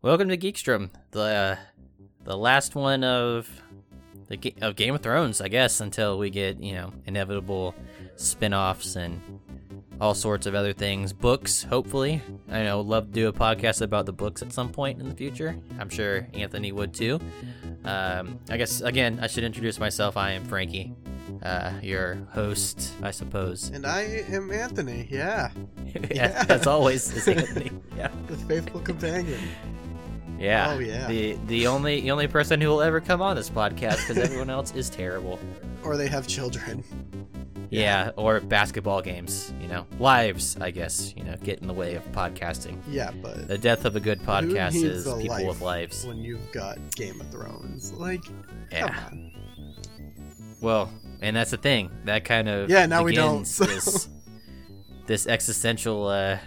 Welcome to Geekstrom, the uh, the last one of the of Game of Thrones, I guess, until we get you know inevitable spin-offs and all sorts of other things. Books, hopefully. I know, love to do a podcast about the books at some point in the future. I'm sure Anthony would too. Um, I guess again, I should introduce myself. I am Frankie, uh, your host, I suppose. And I am Anthony, yeah. yeah, as always, is Anthony. Yeah. The faithful companion. Yeah. Oh, yeah. The the only the only person who will ever come on this podcast because everyone else is terrible. Or they have children. Yeah. Or basketball games. You know, lives. I guess you know get in the way of podcasting. Yeah, but The death of a good podcast is people with lives. when you've got Game of Thrones. Like, Yeah. Well, and that's the thing. That kind of Yeah, now we don't, so- This, this existential uh,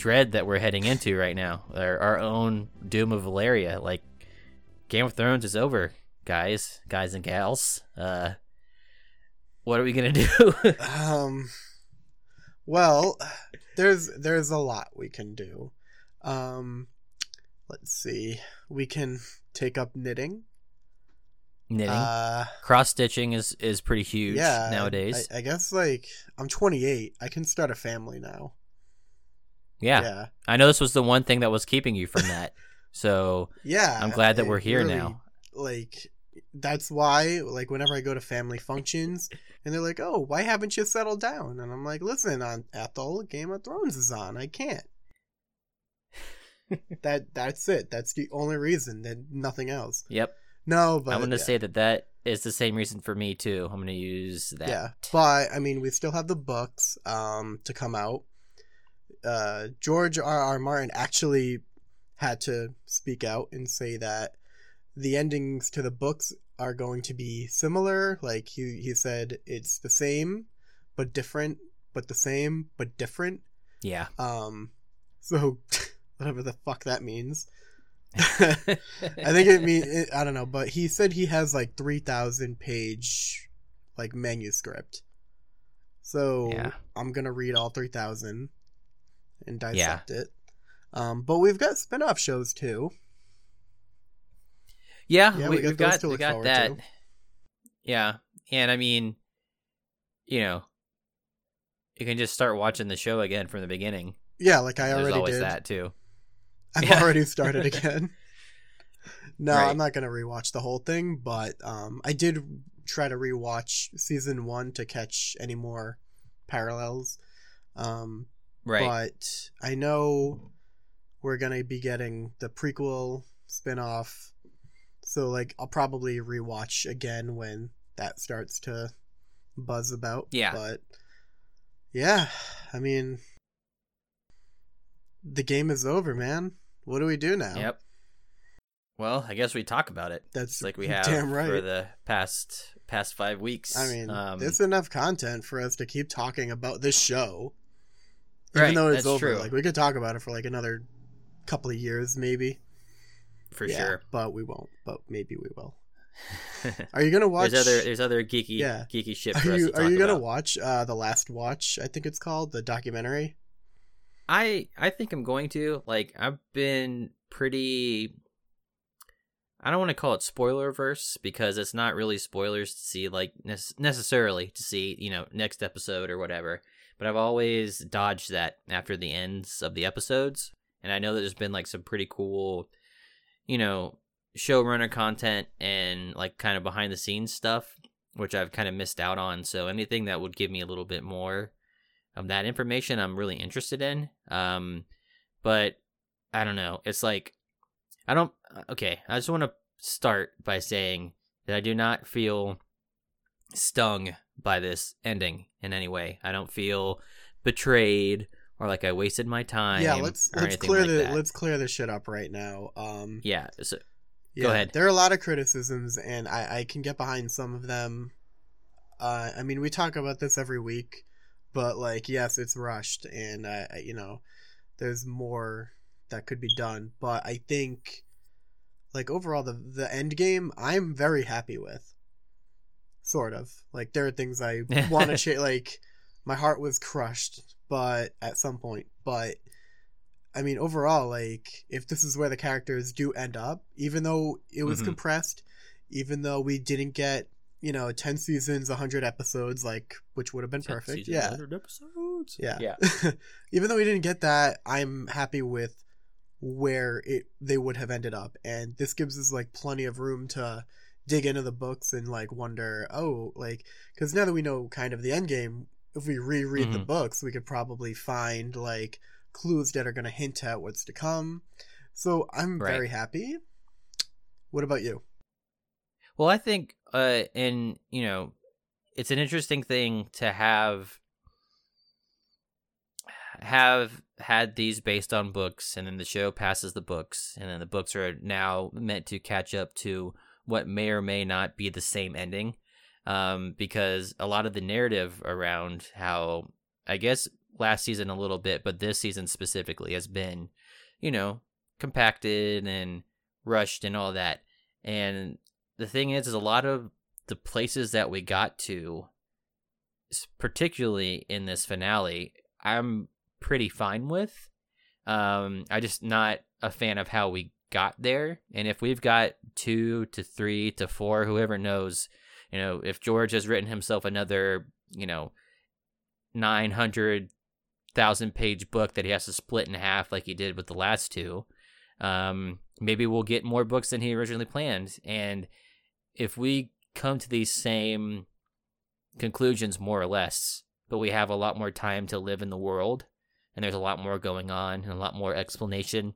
dread that we're heading into right now. Our, our own doom of Valyria. Like Game of Thrones is over, guys, guys and gals. Uh, what are we gonna do? Um, well, there's there's a lot we can do. Um, let's see. We can take up knitting. Knitting, Uh, cross stitching is is pretty huge yeah. nowadays. I, I guess like I'm 28. I can start a family now. Yeah. Yeah. I know this was the one thing that was keeping you from that. so Yeah. I'm glad that we're here really- now. like that's why like whenever i go to family functions and they're like oh why haven't you settled down and i'm like listen on ethel game of thrones is on i can't that that's it that's the only reason that nothing else Yep. no but I'm gonna yeah. say that that is the same reason for me too. I'm gonna use that. yeah but i mean we still have the books um to come out uh george r. R. Martin actually had to speak out and say that the endings to the books are going to be similar. Like he he said it's the same but different but the same but different. Yeah. um so whatever the fuck that means. I think it means i don't know but he said he has like 3000 page like manuscript. So Yeah. i'm gonna read all 3000 and dissect it um but we've got spin-off shows too Yeah, Yeah, we, we've those got we got that. to. Yeah, and I mean, you know, you can just start watching the show again from the beginning. yeah like i already did that too. i've Yeah. already started again no Right. i'm not gonna rewatch the whole thing but um i did try to rewatch season one to catch any more parallels um Right. but I know we're gonna be getting the prequel spin-off. So like I'll probably rewatch again when that starts to buzz about. Yeah. But yeah, I mean the game is over, man. What do we do now? Yep. Well, I guess we talk about it. That's like we have damn right. for the past past five weeks. I mean, um, there's enough content for us to keep talking about this show. Even Right, though it's over, true. like we could talk about it for like another couple of years, maybe. for Yeah, sure. but we won't. But maybe we will. Are you gonna watch? there's other there's other geeky Yeah. geeky shit are you are you gonna about. watch uh the Last Watch? I think it's called the documentary. I I think I'm going to. Like I've been pretty I don't want to call it spoiler verse because it's not really spoilers to see like nec- necessarily to see, you know, next episode or whatever. But I've always dodged that after the ends of the episodes. And I know that there's been like some pretty cool, you know, showrunner content and like kind of behind the scenes stuff which I've kind of missed out on. So anything that would give me a little bit more of that information I'm really interested in. Um, but I don't know. It's like I don't. Okay, I just want to start by saying that I do not feel stung by this ending in any way. I don't feel betrayed or like I wasted my time. yeah, let's or let's clear like the that. let's clear this shit up right now. Um, Yeah. So, yeah, ahead. There are a lot of criticisms, and I I can get behind some of them. Uh, I mean, we talk about this every week, but like, yes, it's rushed, and I, I you know, there's more that could be done. But I think, like overall, the the end game, I'm very happy with. Sort of like there are things I want to change. Like my heart was crushed, but at some point, but I mean, overall, like, if this is where the characters do end up, even though it was Mhm. compressed, even though we didn't get, you know, 10 seasons, 100 episodes, like, which would have been perfect. Season Yeah. 100 episodes. Yeah. Yeah. even though we didn't get that, I'm happy with where it they would have ended up. And this gives us, like, plenty of room to dig into the books and, like, wonder, oh, like, because now that we know kind of the end game, if we reread the Mhm. books, we could probably find, like, clues that are going to hint at what's to come. So I'm Right. very happy. What about you? Well, I think, uh, and you know, it's an interesting thing to have have had these based on books, and then the show passes the books, and then the books are now meant to catch up to what may or may not be the same ending, um, because a lot of the narrative around how I guess last season a little bit, but this season specifically has been, you know, compacted and rushed and all that. And the thing is, is a lot of the places that we got to, particularly in this finale, I'm pretty fine with. Um, I just not a fan of how we got there. And if we've got two to three to four, whoever knows, you know, if George has written himself another, you know, nine hundred thousand page book that he has to split in half like he did with the last two, um, maybe we'll get more books than he originally planned. And if we come to these same conclusions more or less, but we have a lot more time to live in the world and there's a lot more going on and a lot more explanation,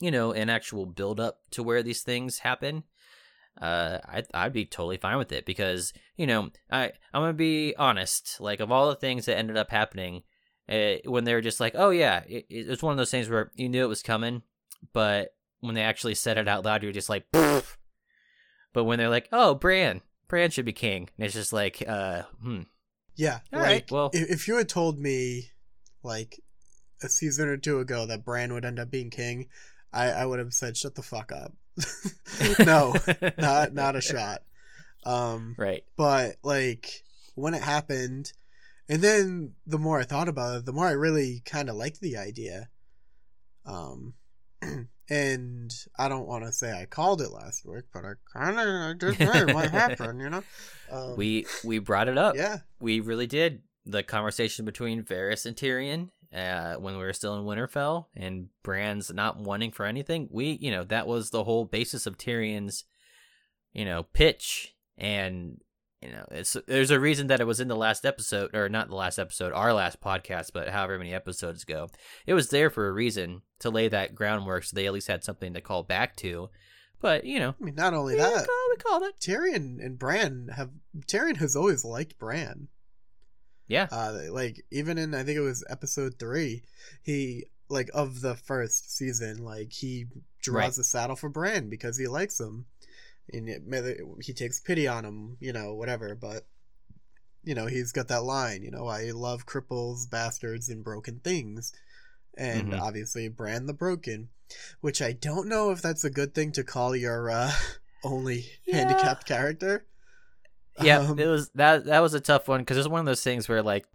you know, an actual build up to where these things happen. Uh, I I'd be totally fine with it because you know I I'm gonna be honest. Like of all the things that ended up happening, uh, when they were just like, oh yeah, it, it's one of those things where you knew it was coming, but when they actually said it out loud, you're just like, "Pfft." but when they're like, oh Bran, Bran should be king, and it's just like, uh, hmm, Yeah. All like, right, well- if, if you had told me, like, a season or two ago that Bran would end up being king, I, I would have said, shut the fuck up. no, not not a shot. Um, Right. but like when it happened, and then the more I thought about it, the more I really kind of liked the idea. Um, and I don't want to say I called it last week, but I kind of did say it might happen, you know. Um, we we brought it up. yeah, We really did. The conversation between Varys and Tyrion, uh, when we were still in Winterfell, and Bran's not wanting for anything. We, you know, that was the whole basis of Tyrion's, you know, pitch. And you know, it's there's a reason that it was in the last episode, or not the last episode, our last podcast, but however many episodes ago, it was there for a reason to lay that groundwork, so they at least had something to call back to. But you know, I mean, not only we that, call- we called it. Tyrion and Bran have Tyrion has always liked Bran. Yeah. Uh, like even in I think it was episode three, he like of the first season, like he draws Right. the saddle for Bran because he likes him, and it, he takes pity on him, you know, whatever. But you know, he's got that line, you know, I love cripples, bastards, and broken things, and Mhm. obviously Bran the Broken, which I don't know if that's a good thing to call your uh, only Yeah. handicapped character. Yeah, Um, it was that that was a tough one because it's one of those things where like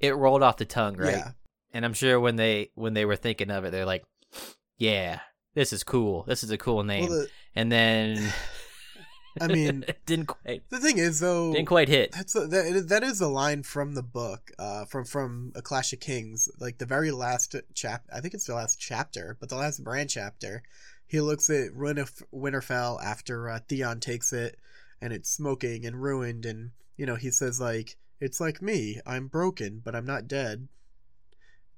it rolled off the tongue, right? Yeah. And I'm sure when they when they were thinking of it, they're like, "Yeah, this is cool. This is a cool name." Well, the, and then, I mean, didn't quite the thing is though, didn't quite hit. That's a, that, that is a line from the book, uh, from from A Clash of Kings, like the very last chap. I think it's the last chapter, but the last Bran chapter. He looks at Winterf- Winterfell after uh, Theon takes it, and it's smoking and ruined, and you know he says like, "It's like me. I'm broken, but I'm not dead."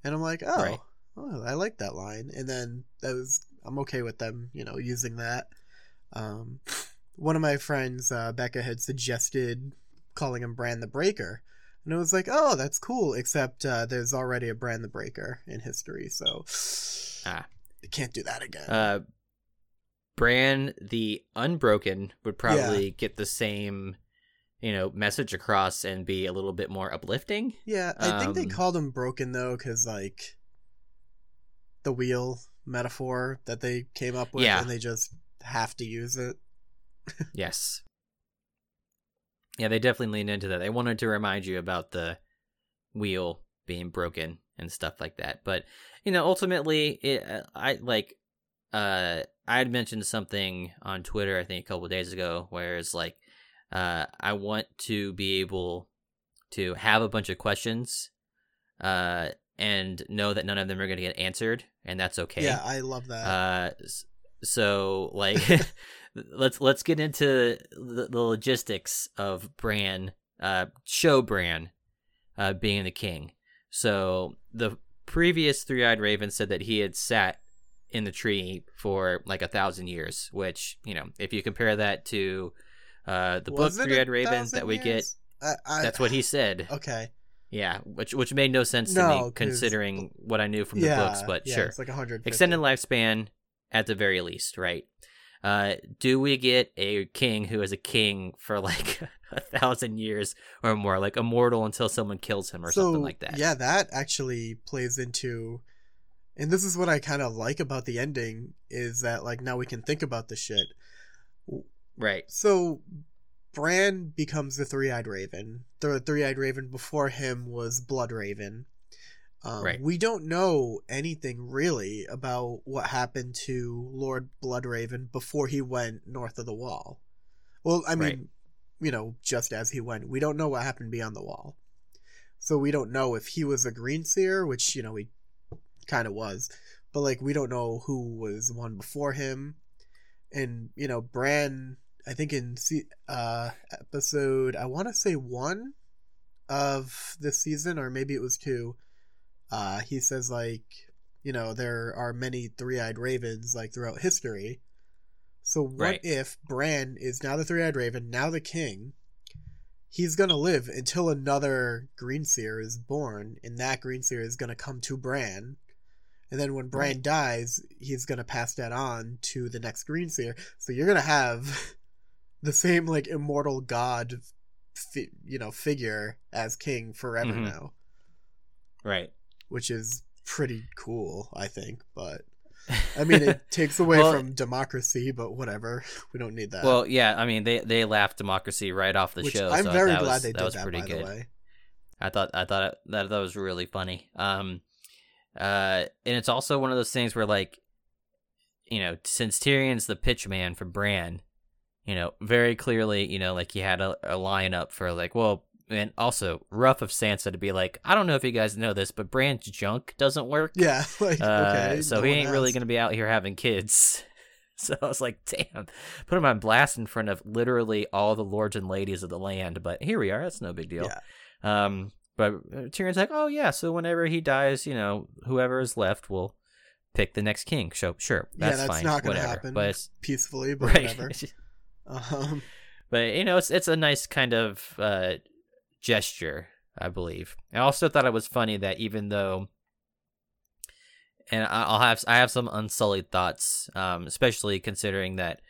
And I'm like, "Oh, Right. oh I like that line." And then that was I'm okay with them, you know, using that. Um, one of my friends, uh, Becca, had suggested calling him brand the Breaker. And I was like, oh, that's cool, except uh, there's already a Brand the Breaker in history, so Ah. I can't do that again. Uh, Bran the Unbroken would probably get the same, you know, message across and be a little bit more uplifting. yeah, I think they um, called him Broken though, because like the wheel metaphor that they came up with, Yeah. and they just have to use it. Yes. Yeah, they definitely leaned into that. They wanted to remind you about the wheel being broken and stuff like that. But you know, ultimately, it, uh, I like, uh, I had mentioned something on Twitter, I think a couple days ago, where it's like, uh, I want to be able to have a bunch of questions, uh, and know that none of them are going to get answered, and that's okay. Yeah, I love that. Uh, so like, let's let's get into the, the logistics of Bran, uh, show Bran, uh, being the king. So the previous three-eyed raven said that he had sat in the tree for like a thousand years, which you know, if you compare that to uh, the Was book Three-eyed a Raven that we years? I, I, get, that's what he said. Okay. Yeah, which which made no sense to me considering what I knew from the yeah, books. But yeah, sure, It's like a hundred. extended lifespan at the very least, right? Uh, do we get a king who is a king for like a thousand years or more, like immortal until someone kills him or so, something like that? Yeah, that actually plays into, and this is what I kind of like about the ending is that like now we can think about the shit. Right. So, Bran becomes the three-eyed raven. The three-eyed raven before him was Bloodraven. Um, Right. We don't know anything really about what happened to Lord Bloodraven before he went north of the Wall. Well, I mean, Right. you know, just as he went, we don't know what happened beyond the Wall. So we don't know if he was a Greenseer, which you know he kind of was, but like we don't know who was one before him, and you know Bran. I think in uh episode I want to say one of this season, or maybe it was two. Uh, he says like you know there are many three-eyed ravens like throughout history. So what Right. if Bran is now the three-eyed raven, now the king? He's gonna live until another Greenseer is born, and that Greenseer is gonna come to Bran. And then when Bran dies, he's gonna pass that on to the next Greenseer. So you're gonna have the same like immortal god, fi- you know, figure as king forever Mhm. now, Right. which is pretty cool, I think. But I mean, it takes away Well- from democracy, but whatever. We don't need that. Well, yeah. I mean, they they laughed democracy right off the which show. I'm so very that glad was, they that did was that. pretty By good. the way, I thought I thought it, that that was really funny. Um, uh, and it's also one of those things where like, you know, since Tyrion's the pitch man for Bran, you know, very clearly, you know, like he had a, a lineup for like, well, and also rough of Sansa to be like, I don't know if you guys know this, but Bran's junk doesn't work. yeah, like Uh, okay, so no he ain't really asked. gonna be out here having kids. So I was like, damn, put him on blast in front of literally all the lords and ladies of the land. But here we are. That's no big deal. Yeah. Um, but uh, Tyrion's like, oh yeah. So whenever he dies, you know, whoever is left will pick the next king. So sure, Yeah, that's, that's fine. not gonna whatever. happen. But it's peacefully, but right. whatever. Um, but you know, it's it's a nice kind of uh, gesture, I believe. I also thought it was funny that even though, and I- I'll have I have some unsullied thoughts, um, especially considering that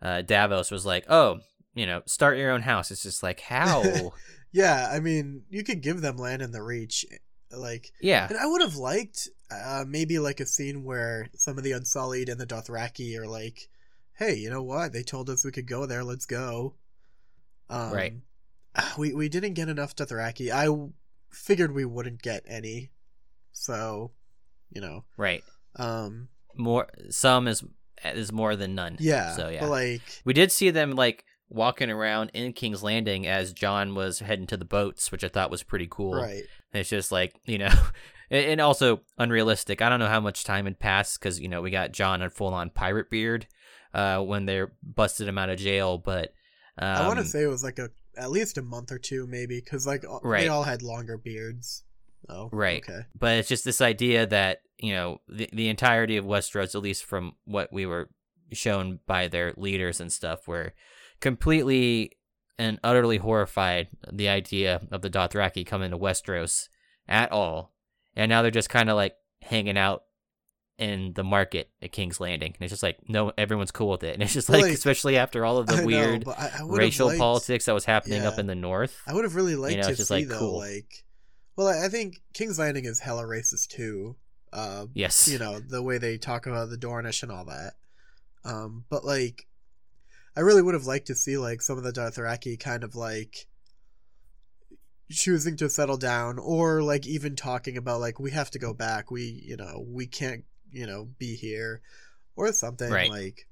uh, Davos was like, "Oh, you know, start your own house." It's just like how, yeah, I mean, you could give them land in the Reach, like, yeah, and I would have liked uh, maybe like a scene where some of the Unsullied and the Dothraki are like, "Hey, you know what? They told us we could go there. Let's go." Um, Right. We we didn't get enough Dothraki. I figured we wouldn't get any, so you know. right. Um, More some is is more than none. yeah, So yeah, like, We did see them like walking around in King's Landing as Jon was heading to the boats, which I thought was pretty cool. right? And it's just like you know, and also unrealistic. I don't know how much time had passed because you know we got Jon on full on pirate beard uh, when they busted him out of jail, but um, I want to say it was like a at least a month or two, maybe, because like Right. they all had longer beards. Oh, Right. Okay. but it's just this idea that you know the the entirety of Westeros, at least from what we were shown by their leaders and stuff, were completely and utterly horrified the idea of the Dothraki coming to Westeros at all, and now they're just kind of like hanging out in the market at King's Landing, and it's just like no, everyone's cool with it, and it's just like, like, especially after all of the I weird but I, I racial liked- politics that was happening up in the north. I would have really liked you know, to see like, though, cool. like, well, I think King's Landing is hella racist too. Uh, Yes, you know the way they talk about the Dornish and all that. Um, but like, I really would have liked to see like some of the Dothraki kind of like choosing to settle down or like even talking about like we have to go back we you know we can't you know be here or something Right. like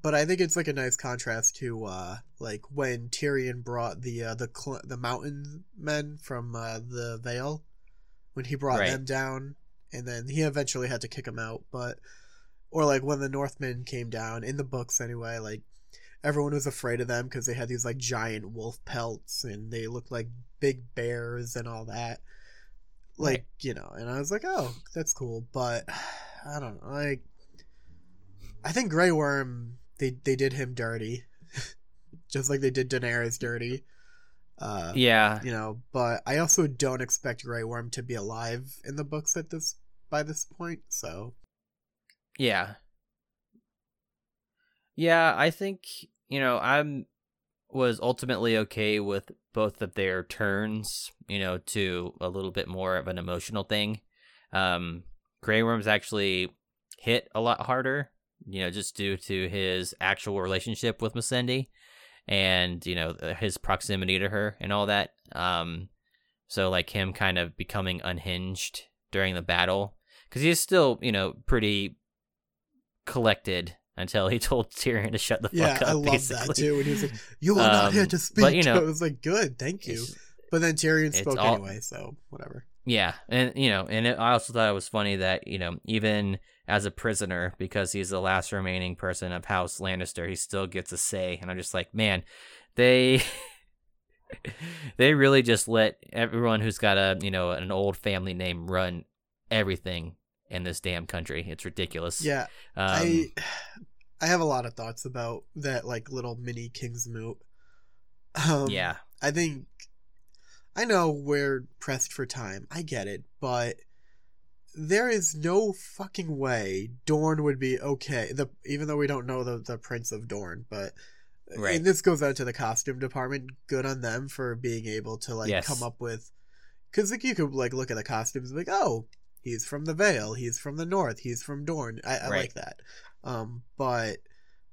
but i think it's like a nice contrast to uh like when tyrion brought the uh the cl- the mountain men from uh the vale when he brought Right. them down and then he eventually had to kick them out but or like when the northmen came down in the books anyway like everyone was afraid of them because they had these like giant wolf pelts and they looked like big bears and all that like Right. you know and i was like oh that's cool but i don't know like i think Grey worm they they did him dirty just like they did daenerys dirty uh Yeah. you know but i also don't expect Grey worm to be alive in the books at this by this point so Yeah. Yeah, I think, you know, I'm was ultimately okay with both of their turns, you know, to a little bit more of an emotional thing. Um Grey Worm's actually hit a lot harder, you know, just due to his actual relationship with Missandei and, you know, his proximity to her and all that. Um so like him kind of becoming unhinged during the battle cuz he's still, you know, pretty collected until he told Tyrion to shut the fuck yeah up. i love basically. that too when he was like you are not here Um, to speak but, you know, i was like good thank you but then Tyrion spoke all- anyway so whatever Yeah, and you know, and it, I also thought it was funny that you know, even as a prisoner, because he's the last remaining person of House Lannister, he still gets a say. And I'm just like, man, they they really just let everyone who's got a you know an old family name run everything in this damn country. It's ridiculous. yeah um, I I have a lot of thoughts about that like little mini King's Moot. Um, yeah, I think I know we're pressed for time. I get it, but there is no fucking way Dorne would be okay. The even though we don't know the the Prince of Dorne, but Right. and this goes out to the costume department. Good on them for being able to like Yes. come up with because like you could like look at the costumes and be like, oh, he's from the Vale, he's from the North, he's from Dorne. I, I Right. like that. Um, but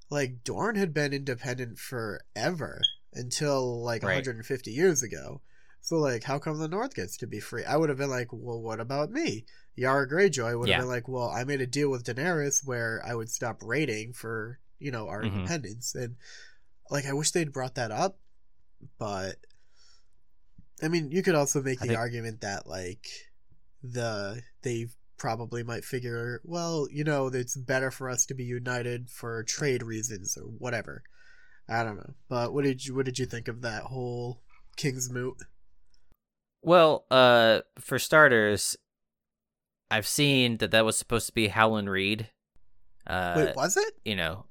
like Dorne had been independent forever until like Right. 150 years ago. So like, how come the North gets to be free? I would have been like, well, what about me? Yara Greyjoy would have Yeah. been like, well, I made a deal with Daenerys where I would stop raiding for you know our Mhm. independence, and like I wish they'd brought that up, but I mean, you could also make I the think- argument that like the they probably might figure, well, you know, it's better for us to be united for trade reasons or whatever. I don't know, but what did you what did you think of that whole King's Moot? Well, uh, for starters, I've seen that that was supposed to be Howland Reed. Uh, Wait, was it? you know,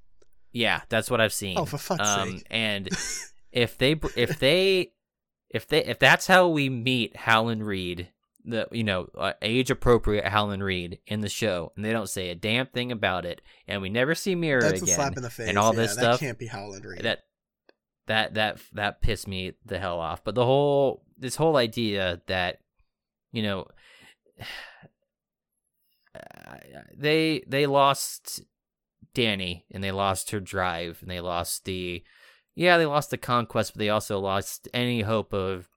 yeah, that's what I've seen. Oh, for fuck's um, sake! And if they, if they, if they, if that's how we meet Howland Reed, the you know uh, age appropriate Howland Reed in the show, and they don't say a damn thing about it, and we never see Meera That's again, a slap in the face. all yeah, this that stuff, can't be Howland Reed. that that that that pissed me the hell off. But the whole this whole idea that you know they they lost Dany and they lost her drive and they lost the yeah they lost the conquest but they also lost any hope of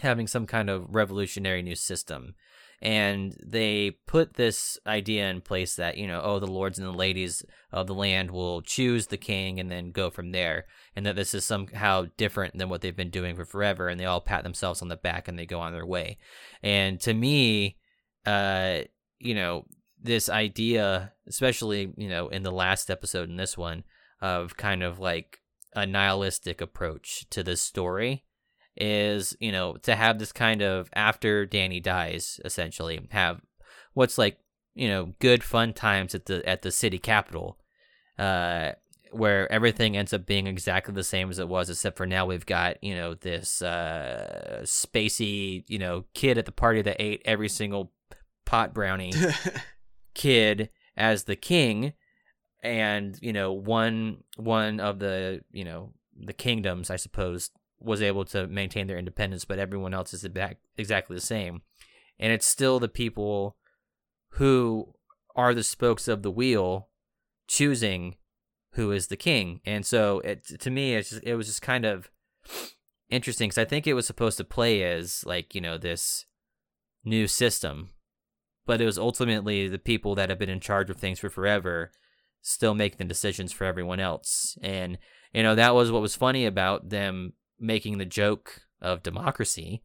having some kind of revolutionary new system. And they put this idea in place that you know oh the lords and the ladies of the land will choose the king and then go from there and that this is somehow different than what they've been doing for forever and they all pat themselves on the back and they go on their way. And to me uh you know this idea especially you know in the last episode in this one of kind of like a nihilistic approach to this story is you know to have this kind of after Dany dies essentially have what's like you know good fun times at the at the city capital uh where everything ends up being exactly the same as it was except for now we've got you know this uh spacey you know kid at the party that ate every single pot brownie kid as the king and you know one one of the you know the kingdoms i suppose was able to maintain their independence but everyone else is back exactly the same. And it's still the people who are the spokes of the wheel choosing who is the king. And so it to me just, it was just kind of interesting because I think it was supposed to play as like you know this new system, but it was ultimately the people that have been in charge of things for forever still making the decisions for everyone else, and you know that was what was funny about them making the joke of democracy.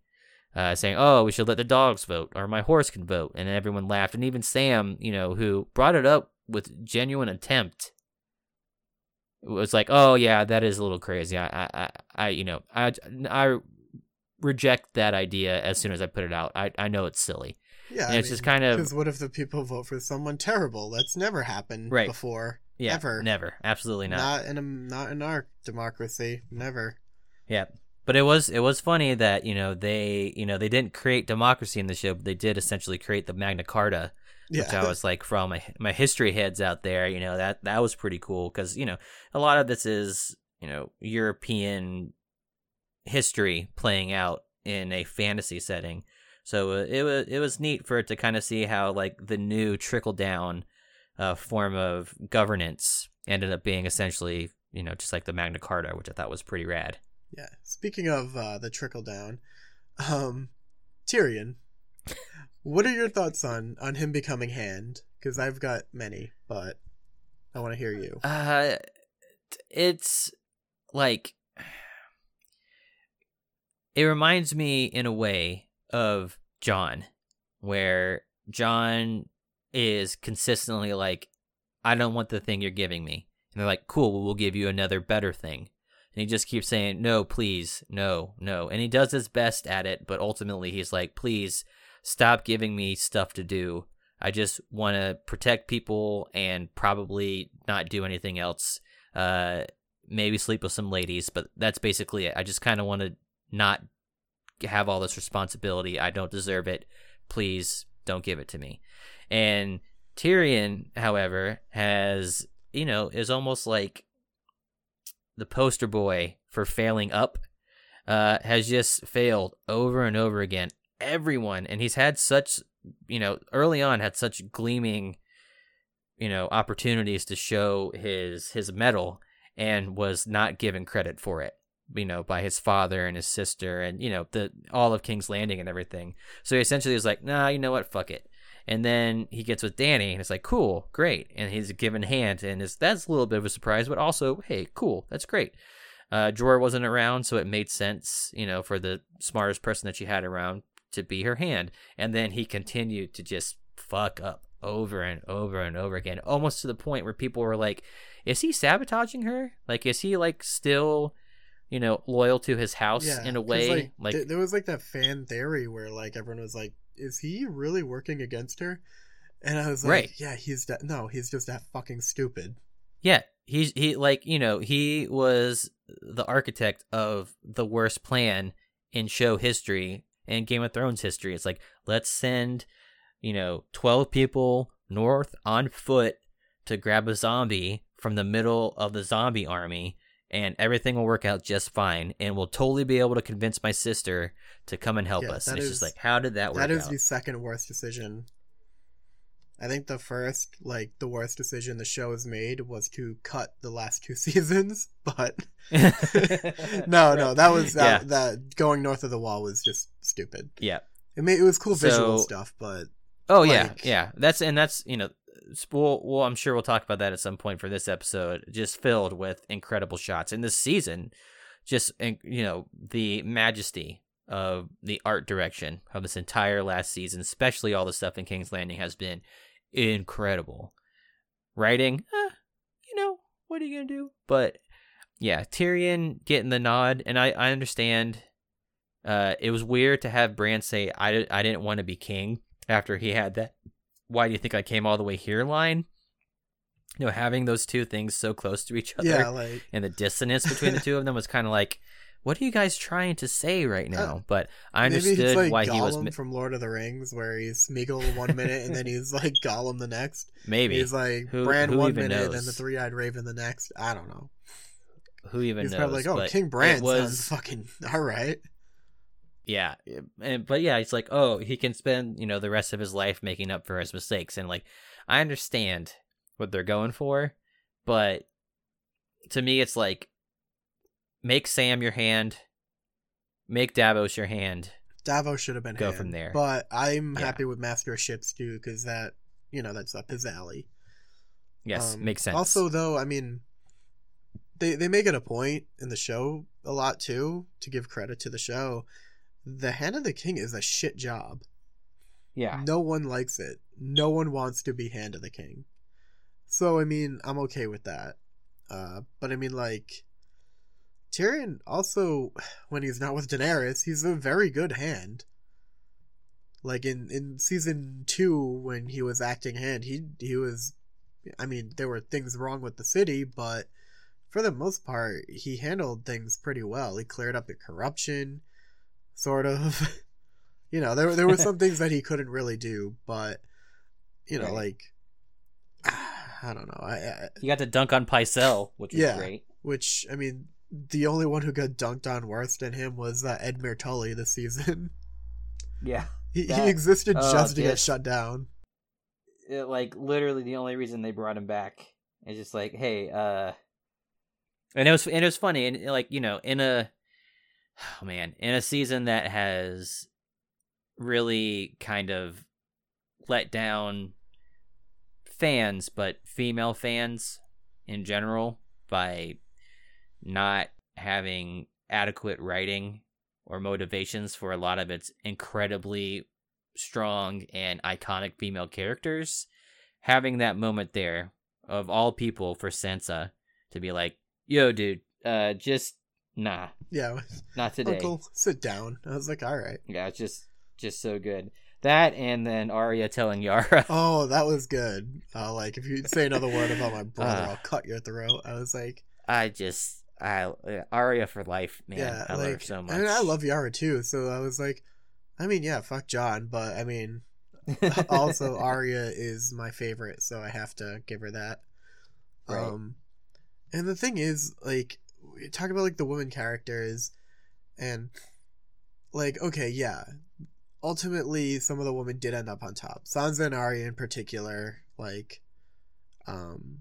Uh, saying, "Oh, we should let the dogs vote, or my horse can vote," and everyone laughed, and even Sam, you know, who brought it up with genuine attempt, was like, "Oh yeah, that is a little crazy. I, I, I, you know, I, I reject that idea as soon as I put it out. I, I know it's silly. Yeah, And it's just kind of- because what if the people vote for someone terrible? That's never happened Right. before. Yeah, Ever. never, absolutely not. Not in a not in our democracy. Never. Yeah, but it was it was funny that you know they you know they didn't create democracy in the show, but they did essentially create the Magna Carta, Yeah. which I was like for all my my history heads out there, you know that that was pretty cool because you know a lot of this is you know European history playing out in a fantasy setting. So uh, it was it was neat for it to kind of see how like the new trickle down uh, form of governance ended up being essentially you know just like the Magna Carta, which I thought was pretty rad. Yeah. Speaking of uh, the trickle down, um, Tyrion. What are your thoughts on on him becoming Hand? Because I've got many, but I want to hear you. Uh, it's like it reminds me in a way of Jon, where Jon is consistently like, "I don't want the thing you're giving me," and they're like, "Cool, well, we'll give you another better thing." And he just keeps saying, "No, please, no, no," and he does his best at it, but ultimately he's like, "Please, stop giving me stuff to do." I just want to protect people and probably not do anything else. Uh, maybe sleep with some ladies, but that's basically it. I just kind of want to not have all this responsibility. I don't deserve it. Please don't give it to me. And Tyrion, however, has, you know, is almost like the poster boy for failing up, uh, has just failed over and over again. Everyone, and he's had such you know, early on had such gleaming, you know, opportunities to show his his mettle and was not given credit for it, you know, by his father and his sister and you know the all of King's Landing and everything. So he essentially was like, nah, you know what, fuck it. And then he gets with Dany, and it's like, cool, great, and he's a given hand, and it's, that's a little bit of a surprise, but also, hey, cool, that's great. Uh, Jorah wasn't around, so it made sense, you know, for the smartest person that she had around to be her hand. And then he continued to just fuck up over and over and over again, almost to the point where people were like, is he sabotaging her? Like, is he like still, you know, loyal to his house Yeah, in a way? Like, Like, th- there was like that fan theory where like everyone was like, "Is he really working against her?" And I was like, Right. "Yeah, he's that. No, he's just that fucking stupid." yeah, he's he like you know he was the architect of the worst plan in show history and Game of Thrones history. It's like let's send you know twelve people north on foot to grab a zombie from the middle of the zombie army. And everything will work out just fine, and we'll totally be able to convince my sister to come and help Yeah, us. And it's is- just like, how did that work That is out? the second worst decision. I think the first, like the worst decision the show has made was to cut the last two seasons, but no, no, that was that, yeah, that going north of the wall was just stupid. yeah. It made it was cool visual stuff, but Oh yeah, Like- yeah. That's and that's you know, we'll, well, I'm sure we'll talk about that at some point for this episode. Just filled with incredible shots, and this season, just you know, the majesty of the art direction of this entire last season, especially all the stuff in King's Landing, has been incredible. Writing, eh, you know, what are you gonna do? But yeah, Tyrion getting the nod, and I I understand. Uh, it was weird to have Bran say, "I I didn't want to be king." after he had that why do you think I came all the way here line? You know, having those two things so close to each other yeah, like and the dissonance between the two of them was kind of like, what are you guys trying to say right now? but I Uh, understood like why Gollum he was mi- from Lord of the Rings, where he's Smeagol one minute and then he's like Gollum the next. maybe He's like Who- Bran who one minute and knows? then the three eyed raven the next. I don't know. who even He's knows. probably like, oh, but King Bran was sounds fucking all right. Yeah, and but yeah, it's like oh, he can spend you know the rest of his life making up for his mistakes, and like I understand what they're going for, but to me, it's like make Sam your hand, make Davos your hand. Davos should have been Go hand, from there. But I'm Yeah. happy with Master of Ships too, because that you know that's up his alley. Yes, Um, makes sense. Also, though, I mean, they they make it a point in the show a lot too to give credit to the show. The Hand of the King is a shit job. yeah, No one likes it. No one wants to be Hand of the King. So I mean, I'm okay with that. Uh, but I mean, like Tyrion also, when he's not with Daenerys, he's a very good hand. Like in in season two, when he was acting hand, he he was. I mean, there were things wrong with the city, but for the most part, he handled things pretty well. He cleared up the corruption, sort of. you know, there there were some things that he couldn't really do, but you know, Right. like I don't know. I, I you got to dunk on Pycelle, which was Yeah. great. which I mean, the only one who got dunked on worse than him was uh, Edmure Tully this season. Yeah, He, That- he existed oh, just to get shut down. it, like literally the only reason they brought him back is just like, hey, uh, and it was and it was funny and like you know in a oh man in a season that has really kind of let down fans, but female fans in general by not having adequate writing or motivations for a lot of its incredibly strong and iconic female characters. Having that moment there of all people for Sansa to be like, "Yo, dude, uh, just nah, Yeah, not today." Uncle, sit down. I was like, all right. Yeah, it's just just so good. That and then Arya telling Yara, Oh, that was good. Uh, like, if you say another word about my brother, Uh. I'll cut your throat. I was like, I just I uh, Arya for life, man. yeah, I like, love her so much. and I love Yara too. So I was like, I mean, yeah, fuck Jon, but I mean, also Arya is my favorite, so I have to give her that. Right. Um, and the thing is, like, talk about like the woman characters, and like, okay, yeah, ultimately, some of the women did end up on top. Sansa and Arya in particular, like, um,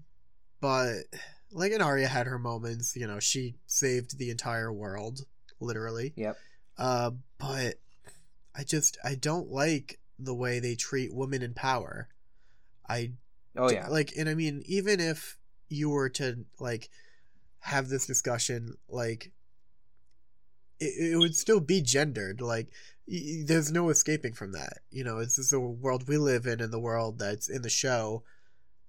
but like, and Arya had her moments. You know, she saved the entire world, literally. Yep. Uh, but I just I don't like the way they treat women in power. I Oh yeah. like, and I mean, even if you were to like have this discussion, like it, it would still be gendered. Like, y- there's no escaping from that. You know, it's just a world we live in, and the world that's in the show,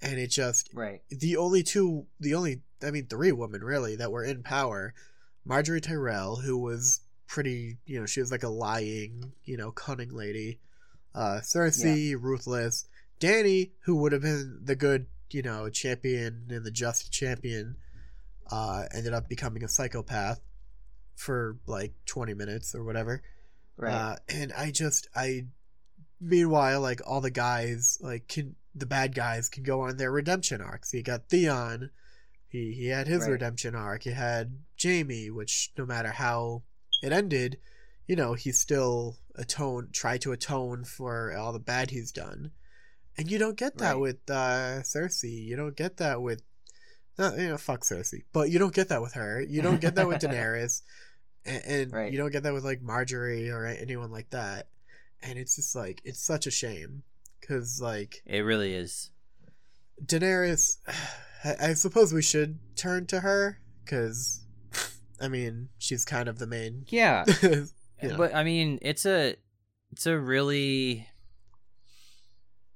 and it just right. the only two, the only, I mean, three women really that were in power. Margaery Tyrell, who was pretty, you know, she was like a lying, you know, cunning lady. Uh, Cersei, ruthless. Dany, who would have been the good, you know, champion and the just champion, uh, ended up becoming a psychopath for like 20 minutes or whatever. Right. Uh, and I just I meanwhile like all the guys like can the bad guys can go on their redemption arcs. You got Theon, he he had his Right. redemption arc. You had Jaime, which no matter how it ended, you know, he still atone tried to atone for all the bad he's done. And you don't get that Right. with uh Cersei. You don't get that with not you know, fuck Cersei. But you don't get that with her. You don't get that with Daenerys. And, and Right. you don't get that with like Margaery or anyone like that. And it's just like it's such a shame cuz like it really is. Daenerys I, I suppose we should turn to her cuz I mean, she's kind of the main Yeah. you know. But I mean, it's a it's a really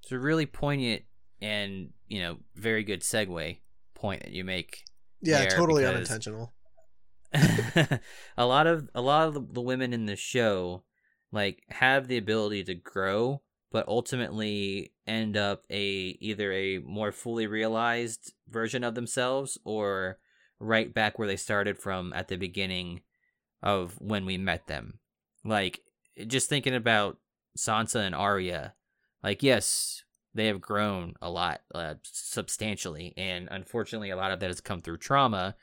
it's a really poignant and, you know, very good segue point that you make. yeah, totally unintentional. a lot of a lot of the, the women in the show like have the ability to grow but ultimately end up a either a more fully realized version of themselves or right back where they started from at the beginning of when we met them like just thinking about Sansa and Arya like yes they have grown a lot uh, substantially and unfortunately a lot of that has come through trauma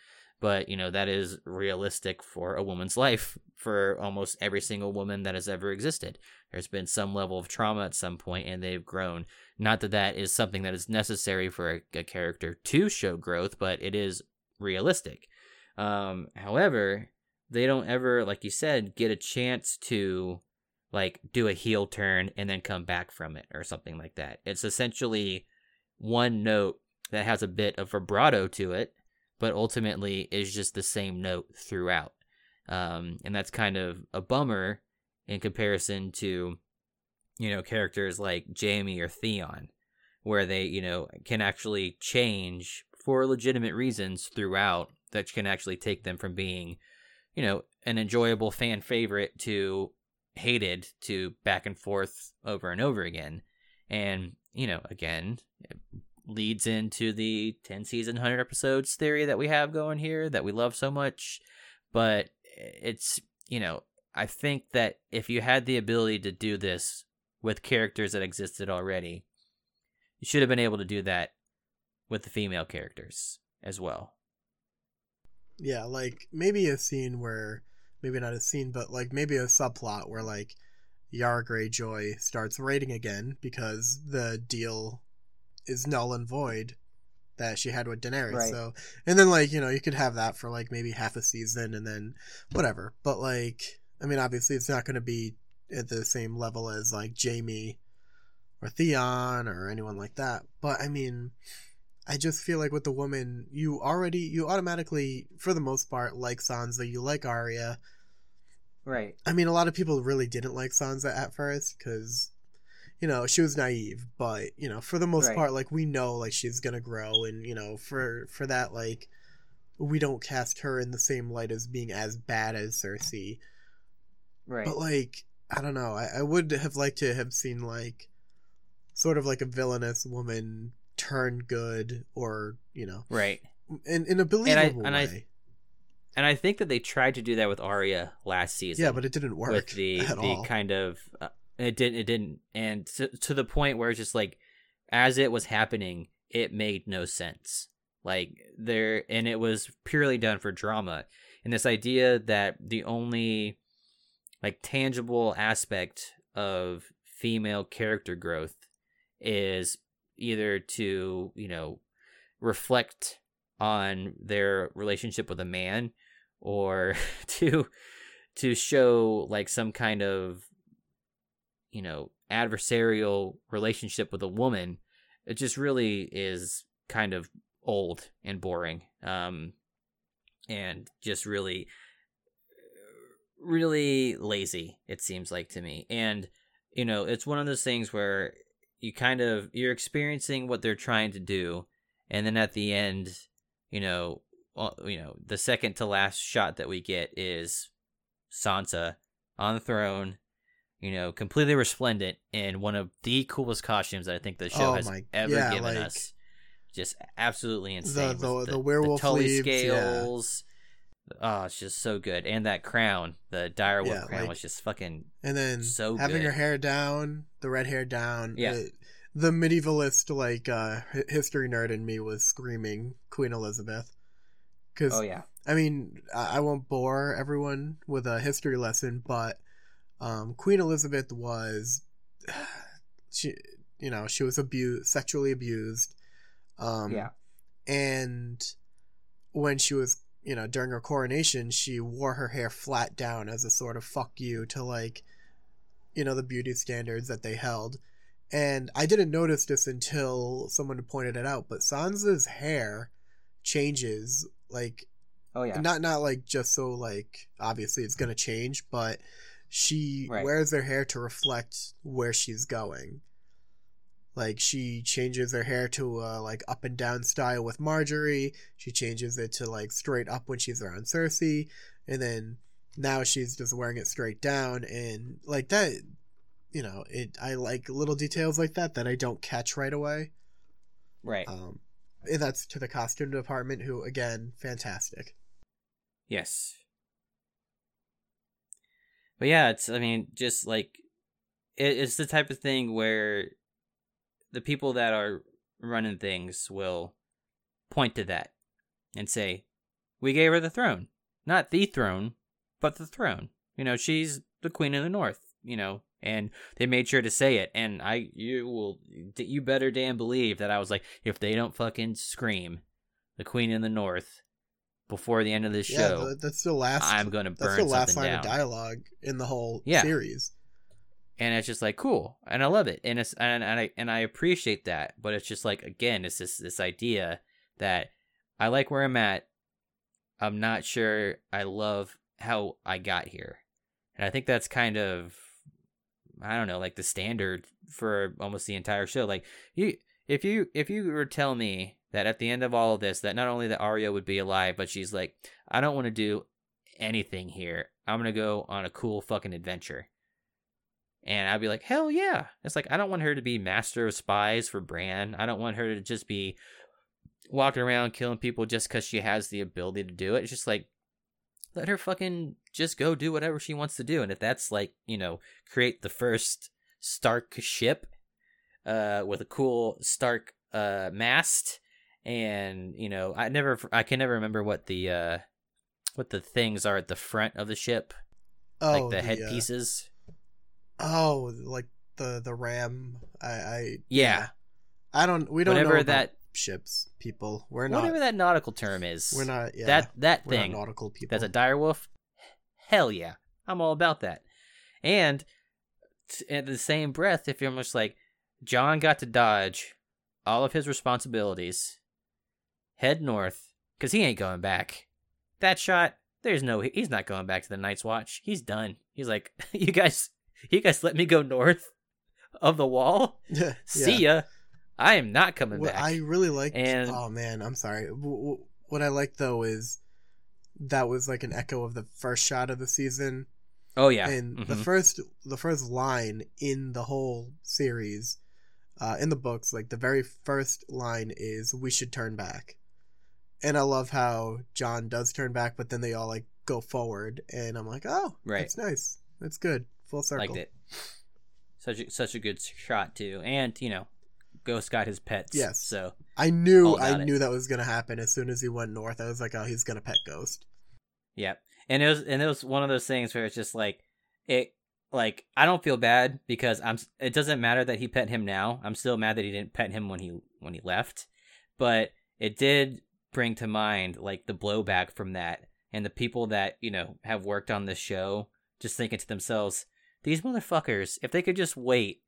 but you know that is realistic for a woman's life for almost every single woman that has ever existed. There's been some level of trauma at some point and they've grown. Not that that is something that is necessary for a, a character to show growth but it is realistic. Um, however they don't ever, like you said, get a chance to like do a heel turn and then come back from it or something like that. It's essentially one note that has a bit of vibrato to it, but ultimately is just the same note throughout. Um, and that's kind of a bummer in comparison to, you know, characters like Jaime or Theon, where they, you know, can actually change for legitimate reasons throughout that can actually take them from being, you know, an enjoyable fan favorite to hated to back and forth over and over again. And, you know, again, it leads into the 10 season 100 episodes theory that we have going here that we love so much. But it's, you know, I think that if you had the ability to do this with characters that existed already, you should have been able to do that with the female characters as well. Yeah, like maybe a scene where maybe not a scene, but like maybe a subplot where like Yara Greyjoy starts raiding again because the deal is null and void that she had with Daenerys. Right. So, and then like you know you could have that for like maybe half a season and then whatever. But like, I mean, obviously it's not going to be at the same level as like Jaime or Theon or anyone like that. But I mean, I just feel like with the woman, you already you automatically, for the most part, like Sansa. You like Arya. Right. I mean, a lot of people really didn't like Sansa at first because, you know, she was naive. But you know, for the most right. part, like we know, like she's gonna grow, and you know, for for that, like we don't cast her in the same light as being as bad as Cersei. Right. But like, I don't know. I, I would have liked to have seen like sort of like a villainous woman turn good or you know right in in a believable and I, and way. I, and I think that they tried to do that with Arya last season. Yeah, but it didn't work with the the all. kind of uh, it didn't it didn't and to, to the point where it's just like as it was happening, it made no sense. Like there and it was purely done for drama. And this idea that the only like tangible aspect of female character growth is either to you know reflect on their relationship with a man or to to show like some kind of you know adversarial relationship with a woman it just really is kind of old and boring um and just really really lazy it seems like to me. And you know it's one of those things where you kind of you're experiencing what they're trying to do and then at the end you know uh, you know the second to last shot that we get is Sansa on the throne you know completely resplendent in one of the coolest costumes that I think the show oh has my, ever yeah, given like, us just absolutely insane the the, the, the werewolf the Tully scales yeah. Oh, it's just so good, and that crown, the direwolf yeah, crown, like, was just fucking. And then so having good. her hair down, the red hair down. Yeah. the medievalist, like uh, history nerd in me, was screaming Queen Elizabeth. Cause, oh yeah. I mean, I won't bore everyone with a history lesson, but um, Queen Elizabeth was, she, you know, she was abused, sexually abused. Um, yeah. And when she was you know, during her coronation, she wore her hair flat down as a sort of fuck you to like, you know, the beauty standards that they held. And I didn't notice this until someone pointed it out, but Sansa's hair changes like oh yeah. Not not like just so like obviously it's going to change, but she right. wears her hair to reflect where she's going. Like she changes her hair to a like up and down style with Margaery. She changes it to like straight up when she's around Cersei, and then now she's just wearing it straight down and like that. You know, it. I like little details like that that I don't catch right away. Right. Um, and that's to the costume department, who again, fantastic. Yes. But yeah, it's. I mean, just like it, it's the type of thing where the people that are running things will point to that and say, "We gave her the throne, not the throne, but the throne. You know, she's the queen of the north. You know." And they made sure to say it, and I, you will, you better damn believe that I was like, if they don't fucking scream, the queen in the north, before the end of this Yeah, show, th- that's the last. I'm going to that's burn the last line down. of dialogue in the whole Yeah. series. And it's just like cool and i love it and it's and, and i and i appreciate that but it's just like again it's this this idea that i like where i'm at i'm not sure i love how i got here and i think that's kind of i don't know like the standard for almost the entire show like you if you if you were to tell me that at the end of all of this that not only that Arya would be alive but she's like i don't want to do anything here. I'm gonna go on a cool fucking adventure and I'd be like, hell yeah. It's like, I don't want her to be master of spies for Bran. I don't want her to just be walking around killing people just because she has the ability to do it. It's just like, let her fucking just go do whatever she wants to do. And if that's like, you know, create the first Stark ship uh, with a cool Stark uh, mast. And, you know, I never, I can never remember what the, uh, what the things are at the front of the ship, Oh, like the, uh, headpieces. Oh, like the the ram. I, I Yeah. I don't. We don't Whatever know that ships, people. We're not. whatever that nautical term is. we're not. Yeah, that that thing nautical people. that's a direwolf. Hell yeah, I'm all about that. And t- in the same breath, if you're almost like Jon got to dodge all of his responsibilities, head north because he ain't going back. That shot, there's no, he's not going back to the Night's Watch. He's done. He's like, you guys, you guys let me go north of the wall. yeah. See ya. I am not coming What back. I really liked. And- oh man, I'm sorry. What I like though is that was like an echo of the first shot of the season, oh yeah, and the Mhm. first the first line in the whole series, uh, in the books, like the very first line is "We should turn back," and I love how Jon does turn back, but then they all like go forward, and I'm like, oh, Right. that's nice, that's good, full circle. liked it. Such a, such a good shot too, and you know, Ghost got his pets. Yes. So I knew I it. knew that was gonna happen as soon as he went north. I was like, oh, he's gonna pet Ghost. yeah, and it was and it was one of those things where it's just like it. Like I don't feel bad because I'm. It doesn't matter that he pet him now. I'm still mad that he didn't pet him when he when he left, but it did bring to mind like the blowback from that and the people that you know have worked on this show just thinking to themselves, these motherfuckers, if they could just wait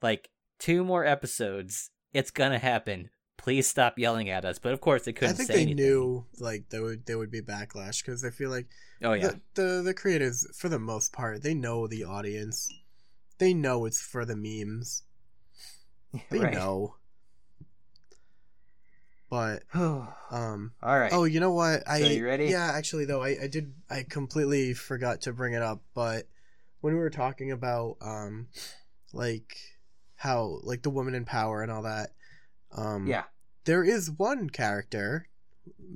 like two more episodes, it's gonna happen. Please stop yelling at us. But of course, they couldn't I think say they anything. knew like there would there would be backlash because I feel like Oh yeah, the, the the creators for the most part they know the audience, they know it's for the memes. They right. know. But um right. oh you know what I So you ready? yeah actually though I I did I completely forgot to bring it up but when we were talking about um like how like the woman in power and all that um yeah. there is one character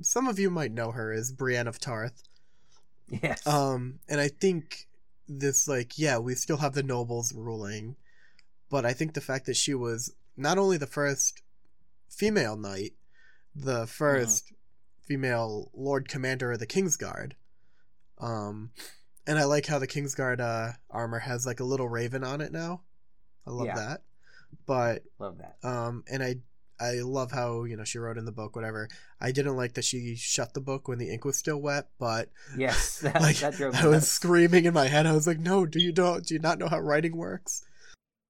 some of you might know her as Brienne of Tarth Yes. um and I think this like yeah we still have the nobles ruling but I think the fact that she was not only the first female knight the 1st female lord commander of the Kingsguard um and I like how the Kingsguard uh armor has like a little raven on it now I love Yeah. that but Love that. um and i i love how you know she wrote in the book whatever i didn't like that she shut the book when the ink was still wet but Yes. That, like that drove me i was screaming in my head i was like no do you don't do you not know how writing works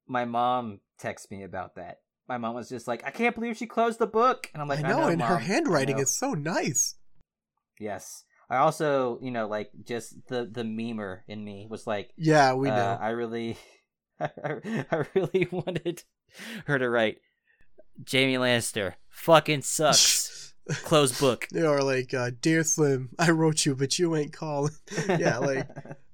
My mom texted me about that. My mom was just like, "I can't believe she closed the book," and I'm like, i know and her Mom. I handwriting is so nice Yes. I also, you know, like just the the memer in me was like, yeah we uh, know I really, I, I really wanted her to write Jaime Lannister fucking sucks. Close book. or like uh, dear slim i wrote you but you ain't calling Yeah, like-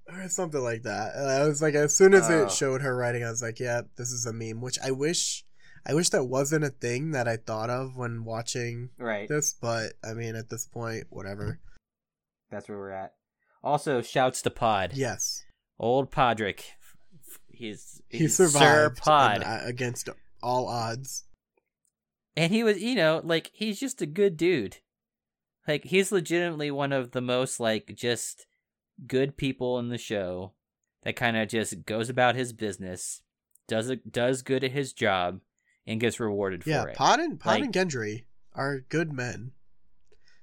or something like that And i was like as soon as Oh. it showed her writing i was like yeah this is a meme which i wish i wish that wasn't a thing that i thought of when watching right. this, but I mean, at this point, whatever. That's where we're at. Also, shouts to Pod. Yes, Old Podrick. He's, he he's survived Sir Pod. and, uh, against all odds. And he was, you know, like he's just a good dude. Like he's legitimately one of the most like just good people in the show that kind of just goes about his business, does it does good at his job and gets rewarded Yeah, for it. Yeah, Pod and Pod Like- and Gendry are good men.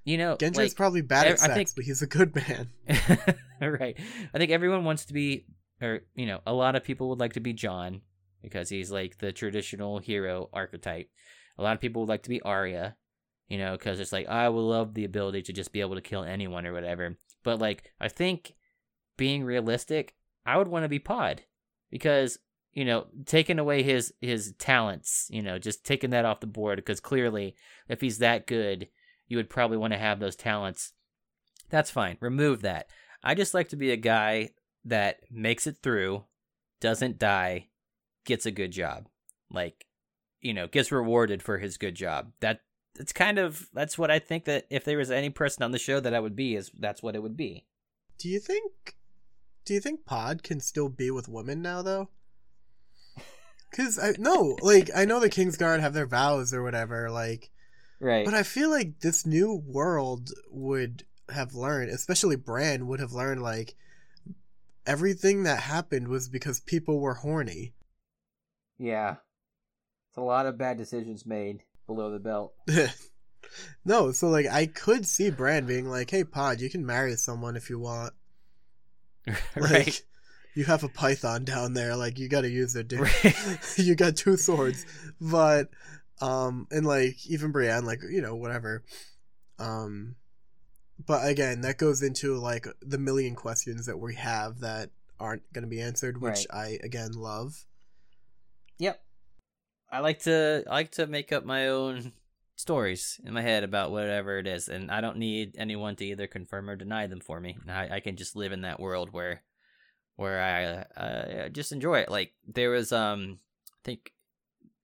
You know, Gendry's like, probably bad at I sex, think- but he's a good man. right. I think everyone wants to be, or you know, a lot of people would like to be Jon because he's like the traditional hero archetype. A lot of people would like to be Arya, you know, because it's like I would love the ability to just be able to kill anyone or whatever. But like, I think being realistic, I would want to be Pod because you know, taking away his his talents, you know, just taking that off the board because clearly, if he's that good, you would probably want to have those talents. That's fine. Remove that. I just like to be a guy that makes it through, doesn't die, gets a good job. Like, you know, gets rewarded for his good job. That it's kind of that's what I think that if there was any person on the show that I would be is that's what it would be. Do you think? Do you think Pod can still be with women now, though? Because I no, like I know the Kingsguard have their vows or whatever, like, Right. but I feel like this new world would have learned, especially Bran would have learned, like everything that happened was because people were horny. yeah. It's a lot of bad decisions made below the belt. no, so like I could see Bran being like, "Hey, Pod, you can marry someone if you want." Like. You have a python down there, like you got to use it, dude. Right. you got two swords, but um, and like even Brienne, like you know whatever, um, but again, that goes into like the million questions that we have that aren't going to be answered, which I again love. Yep. I like to I like to make up my own stories in my head about whatever it is, and I don't need anyone to either confirm or deny them for me. I, I can just live in that world where where I uh, just enjoy it. Like there was um I think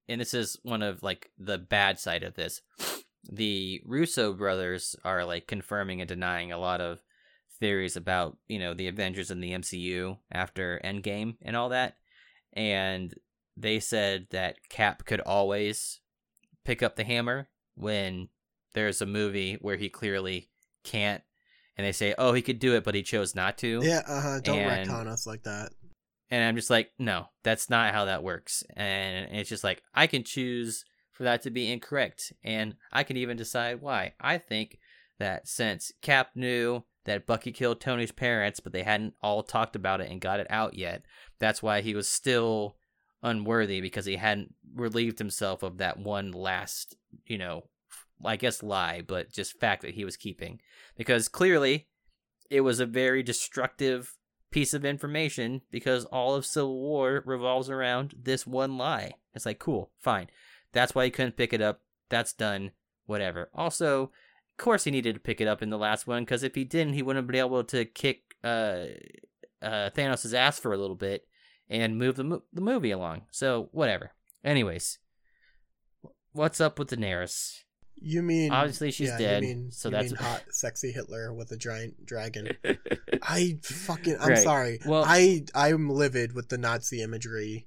and this is one of like the bad side of this. The Russo brothers are like confirming and denying a lot of theories about, you know, the Avengers and the MCU after Endgame and all that. And they said that Cap could always pick up the hammer when there's a movie where he clearly can't and they say, "Oh, he could do it, but he chose not to." Yeah, uh huh. Don't And- retcon us like that. And I'm just like, "No, that's not how that works." And it's just like I can choose for that to be incorrect, and I can even decide why. I think that since Cap knew that Bucky killed Tony's parents, but they hadn't all talked about it and got it out yet, that's why he was still unworthy because he hadn't relieved himself of that one last, you know, I guess lie, but just fact that he was keeping. Because clearly it was a very destructive piece of information because all of Civil War revolves around this one lie. It's like, cool, fine. That's why he couldn't pick it up. That's done. Whatever. Also, of course he needed to pick it up in the last one because if he didn't, he wouldn't be able to kick uh, uh, Thanos' ass for a little bit and move the mo- the movie along. So whatever. Anyways, what's up with Daenerys? You mean Obviously she's yeah, dead, You mean, so that's hot, sexy Hitler with a giant dragon. I fucking. I'm Right. sorry. Well- I I'm livid with the Nazi imagery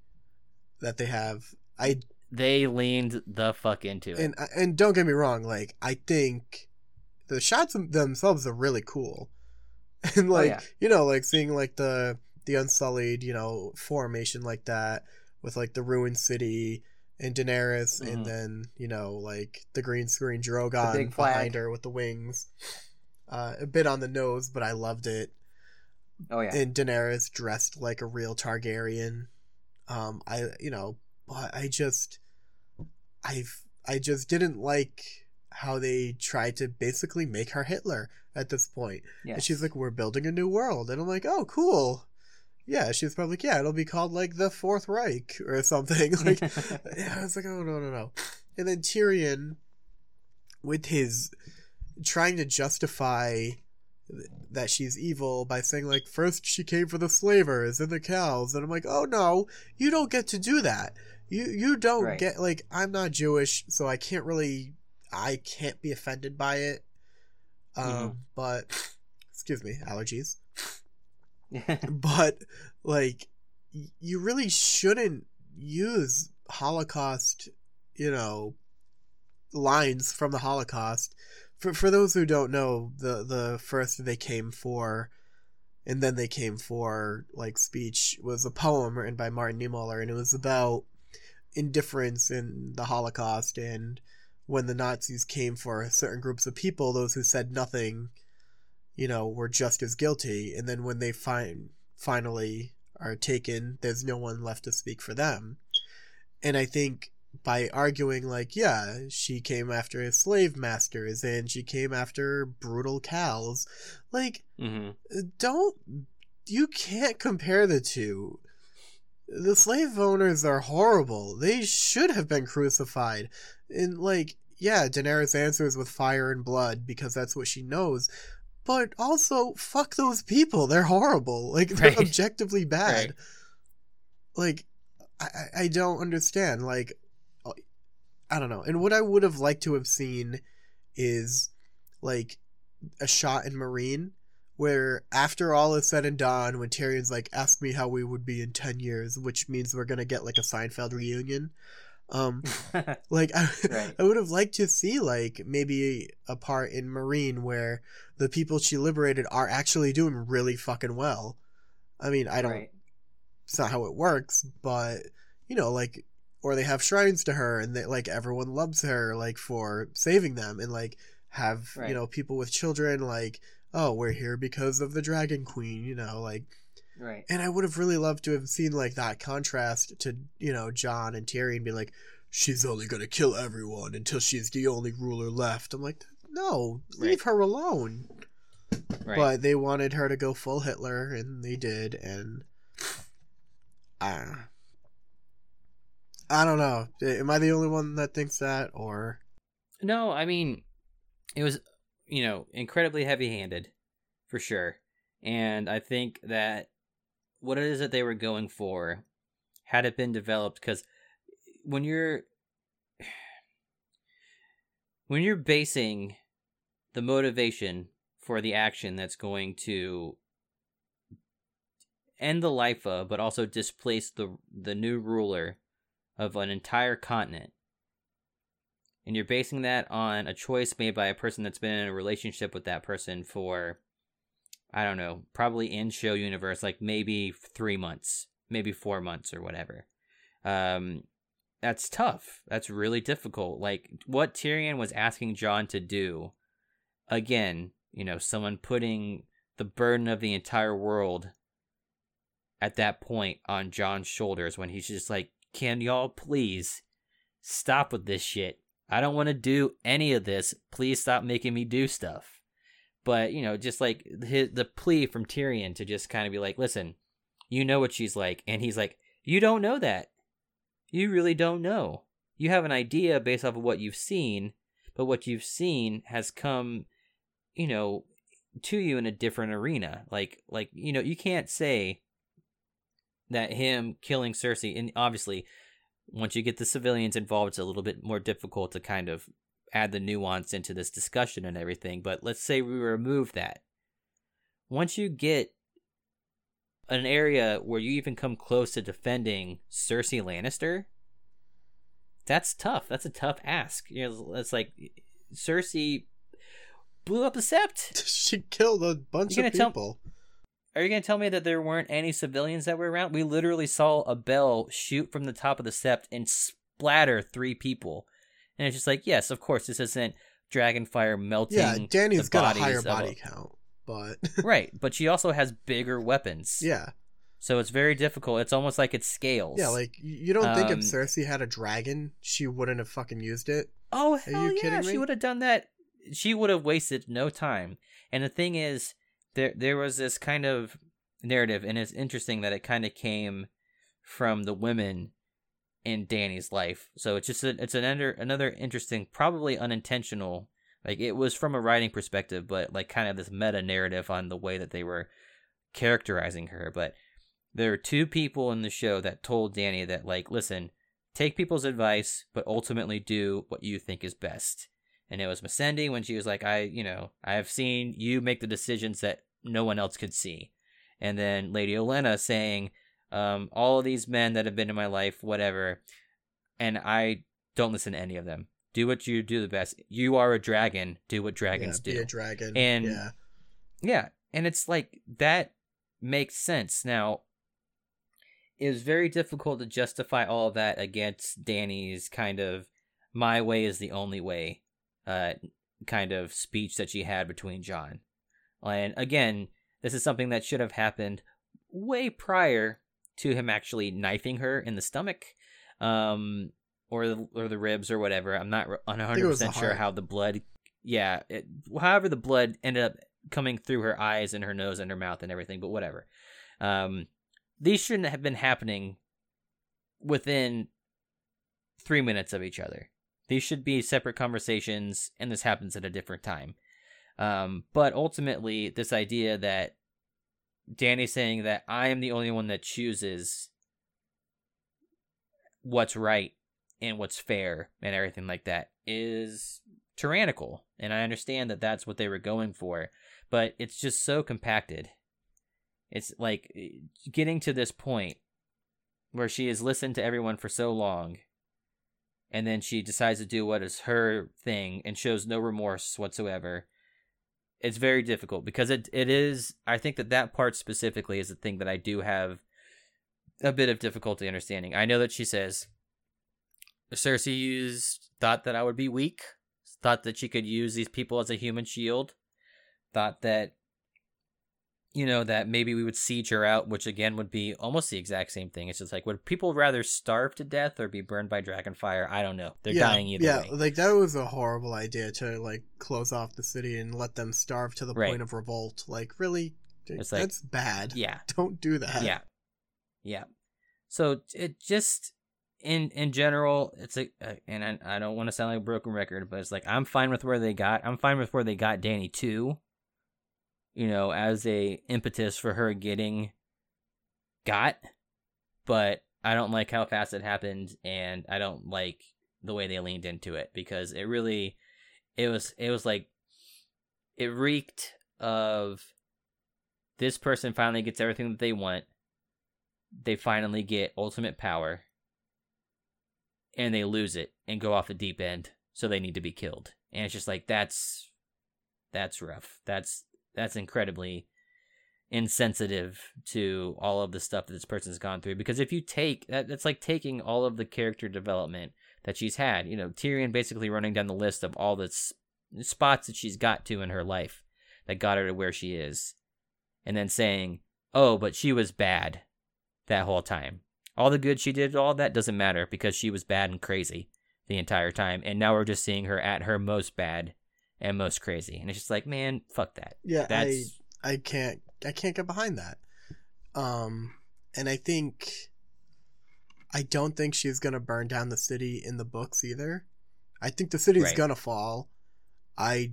that they have. I they leaned the fuck into it. and and don't get me wrong. Like I think the shots themselves are really cool, and oh, like yeah. you know, like seeing like the the unsullied, you know, formation like that with like the ruined city and Daenerys, Mhm. and then you know like the green screen Drogon behind her with the wings. Uh, a bit on the nose, but I loved it. oh yeah. And Daenerys dressed like a real Targaryen. Um, I you know, but I just, I've I just didn't like how they tried to basically make her Hitler at this point. And she's like, "We're building a new world," and I'm like, "Oh, cool." Yeah, she's probably like, "Yeah, it'll be called like the Fourth Reich or something." Like, yeah, I was like, "Oh no, no, no!" And then Tyrion, with his trying to justify that she's evil by saying like, first she came for the slavers and the khals," and I'm like, "Oh no, you don't get to do that. You you don't Right. get like I'm not Jewish, so I can't really I can't be offended by it." Um, Mhm. but excuse me, allergies but like you really shouldn't use holocaust you know lines from the holocaust. For for those who don't know the the first they came for and then they came for like speech was a poem written by martin niemöller and it was about indifference in the holocaust and when the Nazis came for certain groups of people, those who said nothing, you know, were just as guilty. And then when they find finally are taken, there's no one left to speak for them. And I think by arguing like, yeah, she came after slave masters and she came after brutal khals, like, Mm-hmm. don't you can't compare the two. The slave owners are horrible. They should have been crucified. And like, yeah, Daenerys answers with fire and blood because that's what she knows. But also, fuck those people. They're horrible. Like they're Right. objectively bad. Right. Like, I I- I don't understand. Like, uh, I don't know. And what I would have liked to have seen is like a shot in Meereen where after all is said and done, when Tyrion's like, "Ask me how we would be in ten years," which means we're gonna get like a Seinfeld reunion. Um, like I, Right. I would have liked to see like maybe a part in Meereen where the people she liberated are actually doing really fucking well. I mean, I don't. Right. It's not how it works, but you know, like, or they have shrines to her, and they like everyone loves her, like for saving them, and like have Right. you know people with children, like, oh, we're here because of the Dragon Queen, you know, like Right. and I would have really loved to have seen like that contrast to you know Jon and Terry and be like, she's only gonna kill everyone until she's the only ruler left. I'm like, no, leave Right. her alone. Right. But they wanted her to go full Hitler, and they did, and I, I don't know. Am I the only one that thinks that, or No, I mean, it was, you know, incredibly heavy handed, for sure. And I think that what it is that they were going for, had it been developed, because when you're. When you're basing the motivation for the action that's going to end the life of, but also displace the the new ruler of an entire continent, and you're basing that on a choice made by a person that's been in a relationship with that person for I don't know, probably in show universe like maybe 3 months, maybe 4 months or whatever. Um that's tough. That's really difficult. Like what Tyrion was asking Jon to do again, you know, someone putting the burden of the entire world at that point on Jon's shoulders when he's just like, "Can y'all please stop with this shit? I don't want to do any of this. Please stop making me do stuff." But you know, just like his, the plea from Tyrion to just kind of be like, "Listen, you know what she's like," and he's like, "You don't know that. You really don't know. You have an idea based off of what you've seen, but what you've seen has come, you know, to you in a different arena. Like, like you know, you can't say." that him killing Cersei, and obviously, once you get the civilians involved, it's a little bit more difficult to kind of add the nuance into this discussion and everything. But let's say we remove that. Once you get an area where you even come close to defending Cersei Lannister, that's tough. That's a tough ask. You know, it's like Cersei blew up the Sept. she killed a bunch of gonna tell- people? Are you going to tell me that there weren't any civilians that were around? We literally saw a bell shoot from the top of the sept and splatter three people. And it's just like, yes, of course, this isn't Dragonfire melting. yeah, Dany's got a higher body count, but right, but she also has bigger weapons. yeah, So it's very difficult. It's almost like it scales. yeah. Like you don't think if Um, Cersei had a dragon, she wouldn't have fucking used it? Oh Are hell you yeah, kidding she would have done that. She would have wasted no time. And the thing is, there there was this kind of narrative, and it's interesting that it kind of came from the women in Dany's life. So it's just a, it's another another interesting, probably unintentional. Like it was from a writing perspective, but like kind of this meta narrative on the way that they were characterizing her. But there are two people in the show that told Dany that like, listen, take people's advice, but ultimately do what you think is best. And it was Missandei when she was like, I, you know, I have seen you make the decisions that no one else could see. And then Lady Olenna saying, um, all of these men that have been in my life, whatever, and I don't listen to any of them. Do what you do the best. You are a dragon. Do what dragons yeah, do. Be a dragon. And- yeah, Yeah, and it's like that makes sense. Now, it was very difficult to justify all of that against Dany's kind of my way is the only way uh, kind of speech that she had between Jon. And again, this is something that should have happened way prior to him actually knifing her in the stomach. Um, or the, or the ribs or whatever. I'm not 100% sure how the blood yeah, it, however the blood ended up coming through her eyes and her nose and her mouth and everything, but whatever. Um, these shouldn't have been happening within three minutes of each other. These should be separate conversations, and this happens at a different time. Um, but ultimately, this idea that Dany saying that I am the only one that chooses what's right and what's fair and everything like that is tyrannical. And I understand that that's what they were going for, but it's just so compacted. It's like eh, getting to this point where she has listened to everyone for so long and then she decides to do what is her thing and shows no remorse whatsoever it's very difficult because it it is i think that that part specifically is the thing that i do have a bit of difficulty understanding. I know that she says cersei used thought that i would be weak thought that she could use these people as a human shield, thought that you know that maybe we would siege her out, which again would be almost the exact same thing. It's just like would people rather starve to death or be burned by dragon fire? I don't know. They're yeah, dying either yeah, way. like that was a horrible idea to like close off the city and let them starve to the Right. point of revolt. Like really, It's like- that's bad. Yeah, Don't do that. yeah, yeah. So it just in in general, it's a uh, and I, I don't want to sound like a broken record, but it's like I'm fine with where they got. I'm fine with where they got Dany too. You know, as a impetus for her getting got, but I don't like how fast it happened, and I don't like the way they leaned into it because it really, it was it was like, it reeked of this person finally gets everything that they want. They finally get ultimate power, and they lose it and go off the deep end, so they need to be killed. And it's just like that's that's rough. That's that's incredibly insensitive to all of the stuff that this person's gone through. Because if you take that that's like taking all of the character development that she's had you know Tyrion basically running down the list of all the s- spots that she's got to in her life that got her to where she is. And then saying oh but she was bad that whole time. All the good she did all that doesn't matter because she was bad and crazy the entire time. And now we're just seeing her at her most bad and most crazy and it's just like man fuck that Yeah, that's I I can't I can't get behind that. Um and I think I don't think she's gonna burn down the city in the books either. I think the city's Right. gonna fall. I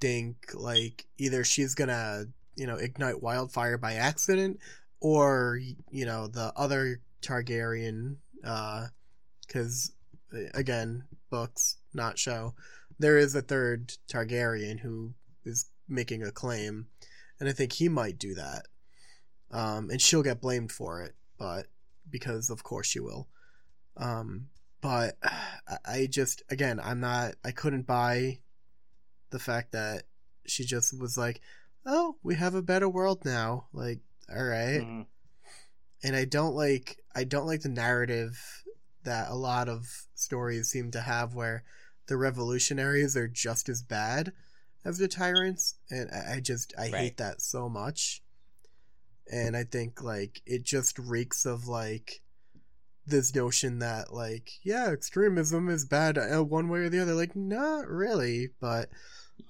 think like either she's gonna, you know, ignite wildfire by accident or you know, the other Targaryen uh cuz again, books, not show. There is a third Targaryen who is making a claim and I think he might do that. Um, and she'll get blamed for it, but because of course she will. Um, but I- just again, I'm not. I couldn't buy the fact that she just was like, "Oh, we have a better world now." Like, all right. Mhm. And I don't like. I don't like the narrative that a lot of stories seem to have, where the revolutionaries are just as bad as the tyrants, and I, I just I Right. hate that so much. And I think like it just reeks of like this notion that like yeah extremism is bad uh, one way or the other like not really but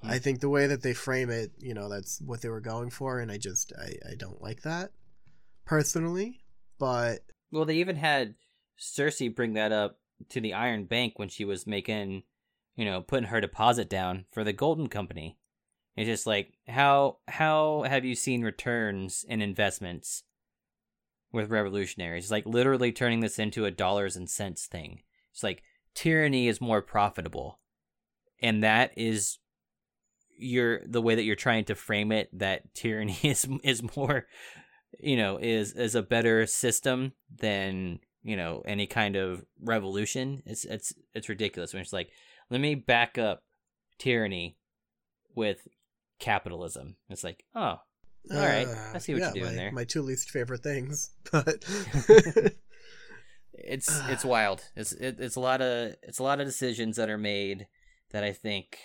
i think the way that they frame it you know that's what they were going for and i just i, I don't like that personally but Well, they even had Cersei bring that up to the Iron Bank when she was making, you know, putting her deposit down for the Golden Company. It's just like how how have you seen returns in investments with revolutionaries? It's Like literally turning this into a dollars and cents thing. It's like tyranny is more profitable, and that is your the way that you're trying to frame it. That tyranny is is more you know is is a better system than you know any kind of revolution it's it's it's ridiculous when it's like let me back up tyranny with capitalism it's like oh all right uh, i see what yeah, you're doing my, there my two least favorite things but it's it's wild. It's it, it's a lot of it's a lot of decisions that are made that I think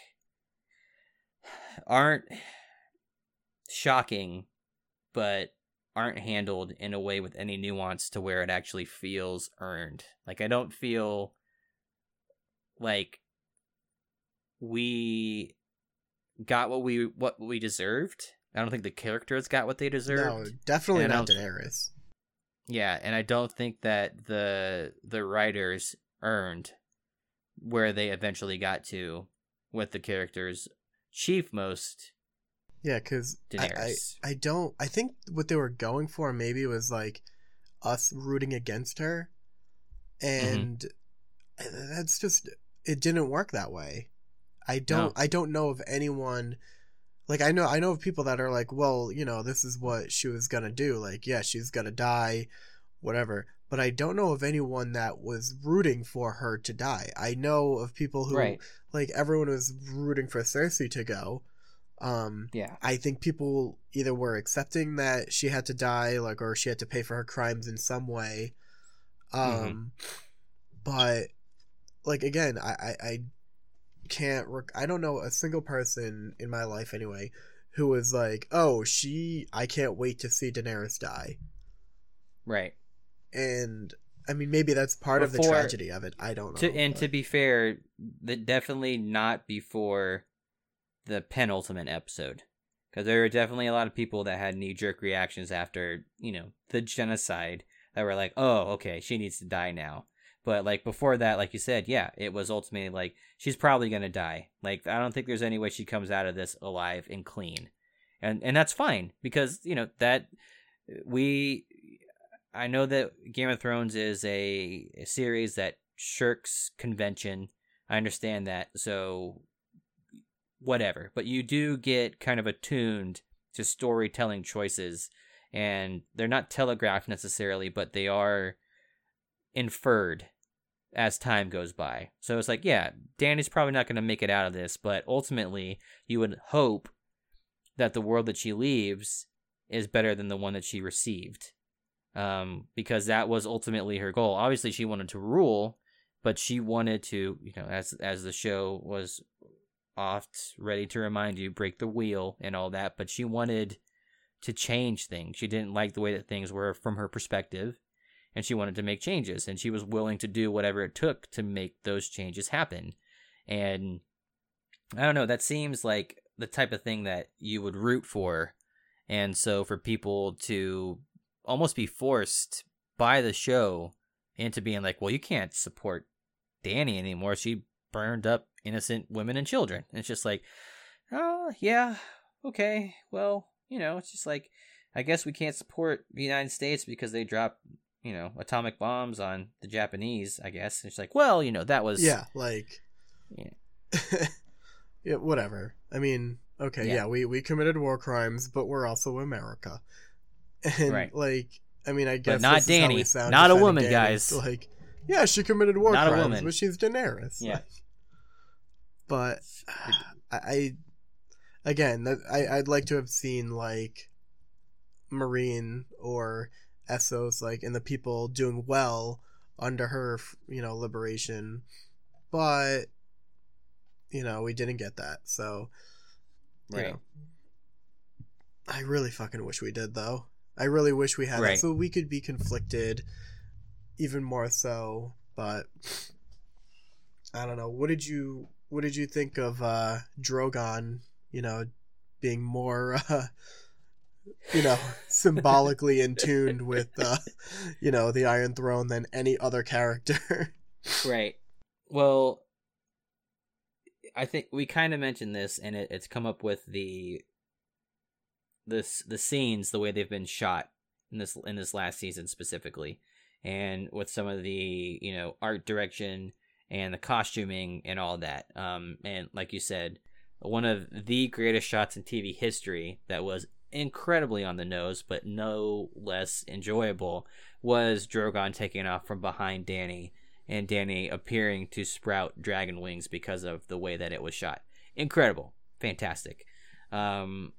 aren't shocking, but aren't handled in a way with any nuance to where it actually feels earned. Like I don't feel like we got what we what we deserved. I don't think the characters got what they deserved. No, definitely And not Daenerys. Yeah, and I don't think that the the writers earned where they eventually got to with the characters chief most Yeah, because I, I Daenerys. I don't. I think what they were going for maybe was like us rooting against her, Mm-hmm. and that's just it didn't work that way. I don't. I don't know of anyone. Like I know, I know of people that are like, well, you know, this is what she was gonna do. Like, yeah, she's gonna die, whatever. But I don't know of anyone that was rooting for her to die. I know of people who, right. like, everyone was rooting for Cersei to go. Um, Yeah. I think people either were accepting that she had to die, like, or she had to pay for her crimes in some way. Um, but like again, I I, I can't. Rec- I don't know a single person in my life anyway who was like, "Oh, she. I can't wait to see Daenerys die." Right. And I mean, maybe that's part of the tragedy of it. I don't know. To and but- to be fair, that definitely not before the penultimate episode, because there were definitely a lot of people that had knee jerk reactions after you know the genocide that were like, oh, okay, she needs to die now. But like before that, like you said, yeah, it was ultimately like she's probably gonna die. Like I don't think there's any way she comes out of this alive and clean, and and that's fine because you know that we I know that Game of Thrones is a, a series that shirks convention. I understand that. So whatever. But you do get kind of attuned to storytelling choices and they're not telegraphed necessarily, but they are inferred as time goes by. So it's like, yeah, Dany's probably not going to make it out of this, but ultimately you would hope that the world that she leaves is better than the one that she received um, because that was ultimately her goal. Obviously, she wanted to rule, but she wanted to, you know, as as the show was oft ready to remind you, break the wheel and all that. But she wanted to change things. She didn't like the way that things were from her perspective, and she wanted to make changes. And she was willing to do whatever it took to make those changes happen. And I don't know. That seems like the type of thing that you would root for. And so for people to almost be forced by the show into being like, well, you can't support Dany anymore. She burned up innocent women and children. And it's just like, oh, yeah, okay. Well, you know, it's just like, I guess we can't support the United States because they dropped, you know, atomic bombs on the Japanese, I guess. And it's like, well, you know, that was. yeah, like, Yeah. yeah, whatever. I mean, okay, Yeah. yeah. we we committed war crimes, but we're also America, and Right. like, I mean, I guess not how we Dany. Not a woman, Dany. guys. Like, yeah, she committed war Not a crimes, woman. but she's Daenerys. Yeah. Like, but I, I again, I I'd like to have seen like Meereen or Essos, like, and the people doing well under her, you know, liberation, but you know, we didn't get that. So, you Right. know, I really fucking wish we did, though. I really wish we had Right. that, so we could be conflicted even more so. But I don't know. What did you What did you think of uh Drogon? You know, being more, uh, you know, symbolically in tuned with, uh, you know, the Iron Throne than any other character. Right. Well, I think we kind of mentioned this, and it, it's come up with the this the scenes, the way they've been shot in this in this last season specifically, and with some of the you know art direction and the costuming and all that. Um, and like you said, one of the greatest shots in TV history that was incredibly on the nose, but no less enjoyable, was Drogon taking off from behind Dany and Dany appearing to sprout dragon wings because of the way that it was shot. Incredible. Fantastic. Um,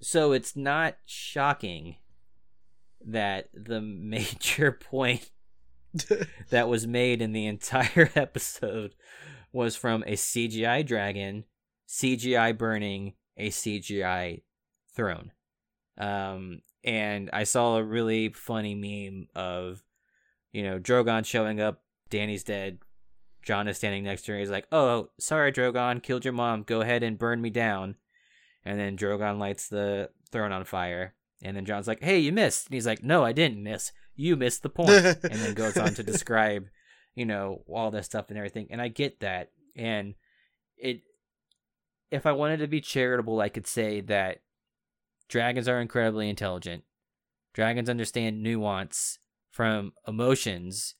so it's not shocking that the major point that was made in the entire episode was from a CGI dragon, CGI burning a CGI throne. Um, and I saw a really funny meme of, you know, Drogon showing up, Dany's dead, Jon is standing next to her. He's like, "Oh, sorry, Drogon, killed your mom. Go ahead and burn me down." And then Drogon lights the throne on fire, and then Jon's like, "Hey, you missed." And he's like, "No, I didn't miss. You missed the point." and then goes on to describe, you know, all this stuff and everything. And I get that, and it. If I wanted to be charitable, I could say that dragons are incredibly intelligent. Dragons understand nuance from emotions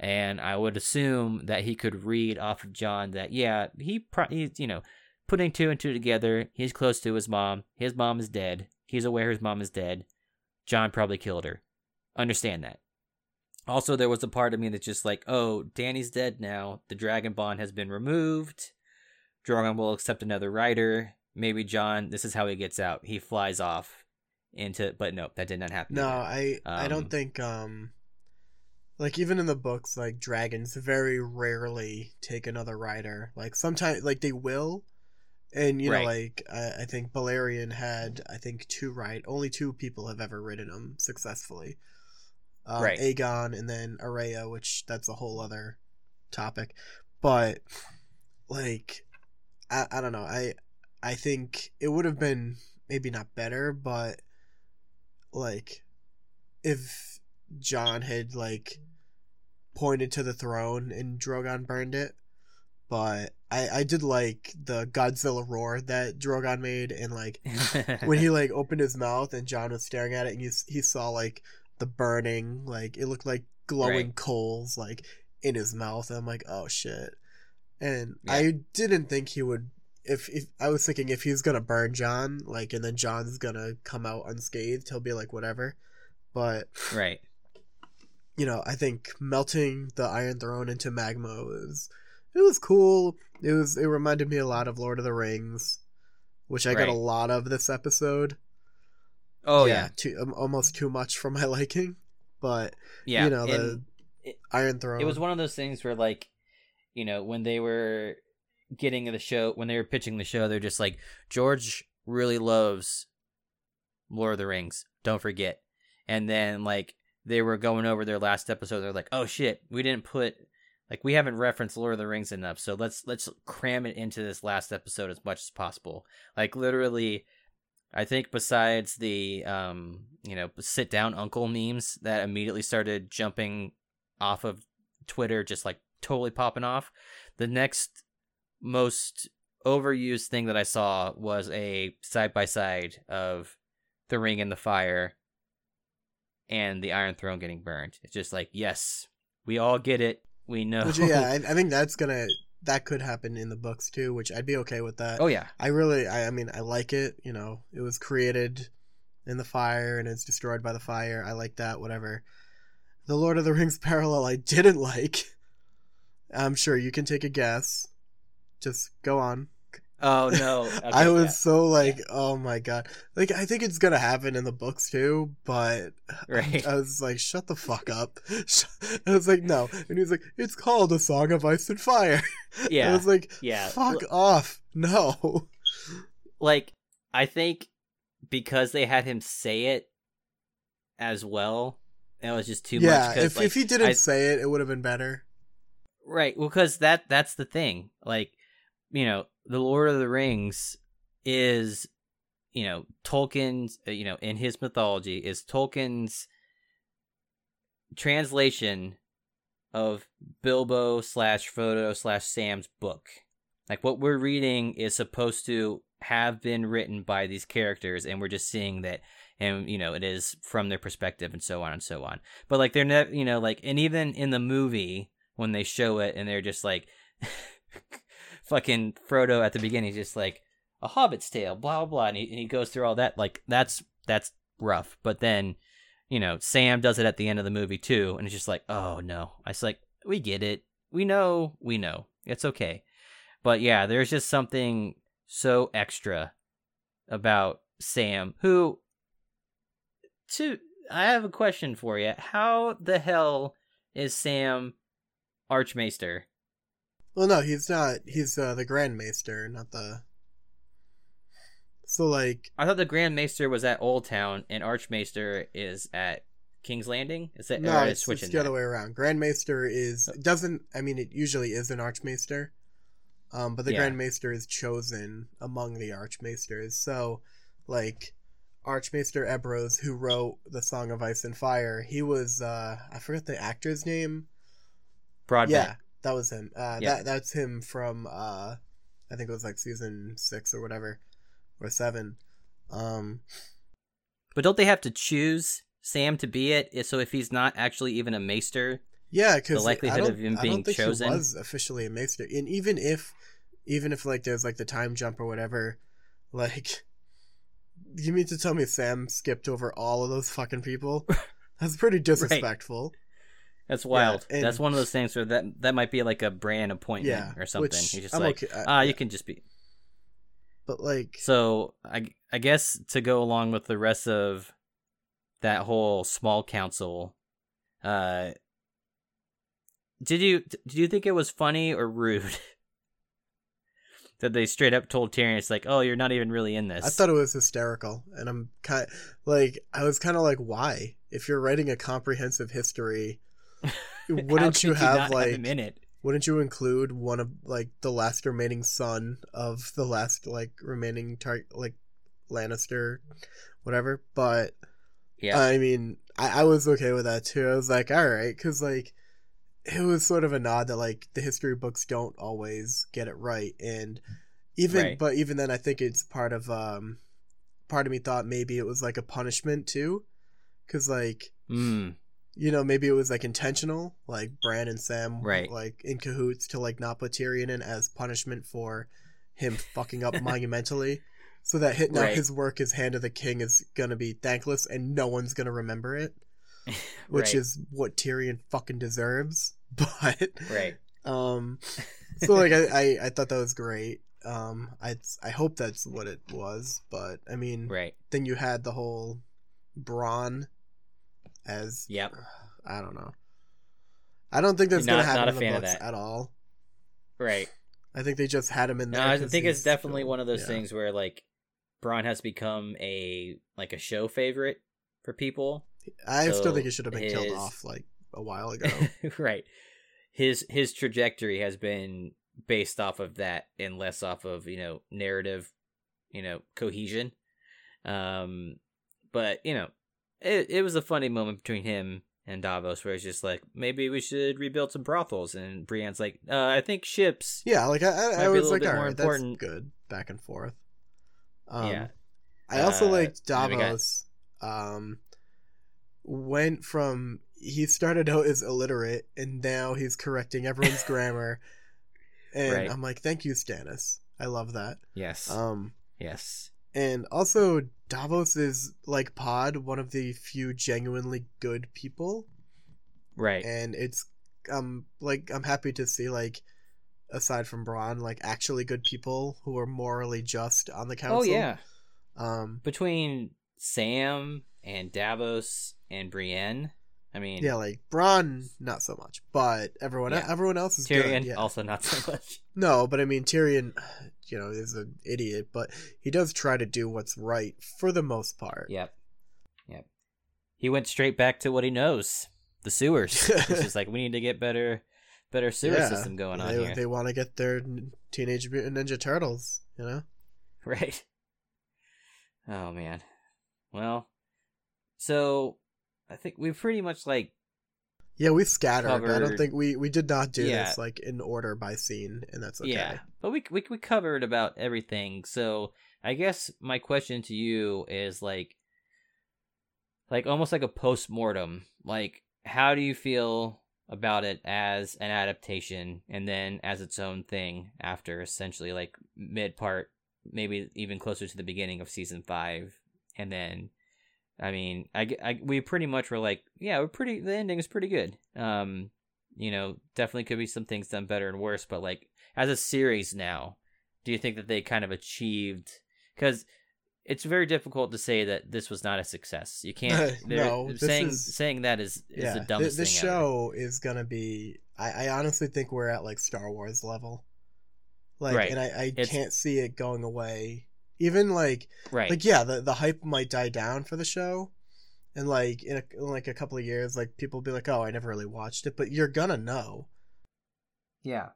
and I would assume that he could read off of Jon that yeah he pro- he's you know putting two and two together. He's close to his mom. His mom is dead. He's aware his mom is dead. Jon probably killed her. Understand that. Also, there was a part of me that's just like, oh, Dany's dead now. The dragon bond has been removed. Drogon will accept another rider. Maybe Jon, This is how he gets out. He flies off into. But no, that did not happen. No, I um, I don't um, think um like even in the books like dragons very rarely take another rider like sometimes like they will and you know like I, I think Balerion had i think two ride only two people have ever ridden him successfully um, right. aegon and then Arya, which that's a whole other topic but like I, I don't know i i think it would have been maybe not better but like if Jon had like pointed to the throne and Drogon burned it. But I, I did like the Godzilla roar that Drogon made, and like when he like opened his mouth and Jon was staring at it, and you, he saw like the burning, like it looked like glowing right. coals like in his mouth. And I'm like, oh shit. And yeah. I didn't think he would. If, if I was thinking if he's gonna burn Jon, like, and then Jon's gonna come out unscathed, he'll be like whatever. But right, you know, I think melting the Iron Throne into magma was it was cool. It was it reminded me a lot of Lord of the Rings, which I right. got a lot of this episode. Oh yeah, yeah. Too, um, almost too much for my liking, but yeah, you know the it, Iron Throne. It was one of those things where like, you know, when they were getting of the show, when they were pitching the show, they're just like George really loves Lord of the Rings. Don't forget, and then like they were going over their last episode. They're like, "Oh shit, we didn't put like we haven't referenced Lord of the Rings enough, so let's let's cram it into this last episode as much as possible." Like literally, I think besides the um you know sit down uncle memes that immediately started jumping off of Twitter, just like totally popping off, the next most overused thing that I saw was a side by side of the ring and the fire and the Iron Throne getting burned. It's just like, yes, we all get it. We know. Which, yeah, I, I think that's gonna that could happen in the books too, which I'd be okay with that. Oh yeah, I really, I, I mean, I like it. You know, it was created in the fire and it's destroyed by the fire. I like that. Whatever. The Lord of the Rings parallel I didn't like. I'm sure you can take a guess. Just go on. Oh no! Okay, I was yeah. so like, yeah. oh my god! Like I think it's gonna happen in the books too, but right. I, I was like, shut the fuck up! I was like, no, and he's like, it's called a song of ice and fire. Yeah, I was like, yeah, fuck L- off! No. Like I think because they had him say it as well, it was just too yeah, much. Yeah, if like, if he didn't I, say it, it would have been better. Right. Well, because that that's the thing. Like, you know, the Lord of the Rings is, you know, Tolkien's, uh, you know, in his mythology is Tolkien's translation of Bilbo slash Frodo slash Sam's book. Like what we're reading is supposed to have been written by these characters, and we're just seeing that, and you know, it is from their perspective, and so on and so on. But like they're not, you know, like, and even in the movie when they show it, and they're just like. fucking Frodo at the beginning, just like a Hobbit's tale, blah blah blah, and he, and he goes through all that. Like that's that's rough. But then, you know, Sam does it at the end of the movie too, and it's just like, oh no. I was like, we get it, we know, we know, it's okay. But yeah, there's just something so extra about Sam, who, to I have a question for you. How the hell is Sam Archmaester? Well, no, he's not. He's uh, the Grand Maester, not the. So like, I thought the Grand Maester was at Old Town and Archmaester is at King's Landing. Is that no, it's, switching it's the other way around. Grand Maester is doesn't. I mean, it usually is an Archmaester, um, but the Yeah. Grand Maester is chosen among the Archmaesters. So, like, Archmaester Ebrose, who wrote the Song of Ice and Fire, he was uh, I forget the actor's name. Broadbent. Yeah, that was him. Uh, Yeah. That that's him from uh, I think it was like season six or whatever, or seven. Um, But don't they have to choose Sam to be it? So if he's not actually even a maester, yeah, because The likelihood of him I being don't think chosen? he was officially a maester, and even if, even if like there's like the time jump or whatever, like, you mean to tell me Sam skipped over all of those fucking people? That's pretty disrespectful. That's wild. and- that's one of those things where that that might be like a Bran appointment Yeah, or something. which He's just I'm like, okay. I- ah, you can just be. but like, So I I guess to go along with the rest of that whole small council, uh, did you did you think it was funny or rude that they straight up told Tyrion it's like, oh, you're not even really in this? I thought it was hysterical, and I'm kind like I was kind of like, why? If you're writing a comprehensive history, wouldn't you have not like him in it? wouldn't you include one of like the last remaining son of the last like remaining tar- like Lannister, whatever? But Yeah, I mean, I, I was okay with that too. I was like, all right, because like it was sort of a nod that like the history books don't always get it right, and even Right. but even then, I think it's part of um part of me thought maybe it was like a punishment too, because like mm, you know, maybe it was like intentional, like Bran and Sam, Right. like in cahoots to like not put Tyrion in as punishment for him fucking up monumentally, so that hit now Right. his work as Hand of the King is gonna be thankless and no one's gonna remember it, which right, is what Tyrion fucking deserves. But right. um, so like I, I I thought that was great. Um, I I hope that's what it was, but I mean, Right. then you had the whole Bronn as Yep. I don't know. I don't think that's Not- gonna happen not a fan of that. at all. Right. I think they just had him in No, there. I 'cause think it's definitely cool. one of those Yeah. things where like Bronn has become a like a show favorite for people. I still think he should have been killed off like a while ago. right. His his trajectory has been based off of that and less off of, you know, narrative, you know, cohesion. Um but, you know, it it was a funny moment between him and Davos where it's just like maybe we should rebuild some brothels and Brienne's like, uh, I think ships. yeah, like I, I, I was like, all more important. that's good, back and forth. Um, Yeah. I also Uh, liked got- Davos. Um, went from he started out as illiterate and now he's correcting everyone's grammar, and Right. I'm like, thank you, Stannis. I love that. Yes. Um, yes. And also Davos is like Pod, one of the few genuinely good people, Right. and it's um like I'm happy to see like aside from Bronn, like actually good people who are morally just on the council. Oh yeah. Um, Between Sam and Davos and Brienne, I mean, yeah, like Bronn, not so much, but everyone Yeah. everyone else is Tyrion good. Yeah. also not so much. No, but I mean Tyrion, you know, is an idiot, but he does try to do what's right for the most part. Yep. Yep. He went straight back to what he knows, the sewers. it's just like we need to get better, better sewer Yeah. system going on they, here. They want to get their Teenage Mutant Ninja Turtles, you know. Right. Oh man. Well, so I think we pretty much like Yeah, we scattered. I don't think we we did not do Yeah. this like in order by scene, and that's okay. yeah, but we we we covered about everything. So I guess my question to you is like, like almost like a post mortem. Like, how do you feel about it as an adaptation, and then as its own thing after essentially like mid part, maybe even closer to the beginning of season five, and then. I mean, I, I we pretty much were like, yeah, we're pretty. The ending is pretty good. Um, you know, definitely could be some things done better and worse, but like as a series now, do you think that they kind of achieved? Because it's very difficult to say that this was not a success. You can't. no, saying is, saying that is is yeah, the dumbest th- this thing. show is gonna be. I, I honestly think we're at like Star Wars level. Like, right. and I, I can't see it going away. Even like, right. Like, yeah, the the hype might die down for the show, and like in, a, in like a couple of years, like people will be like, "Oh, I never really watched it," but you're gonna know. Yeah,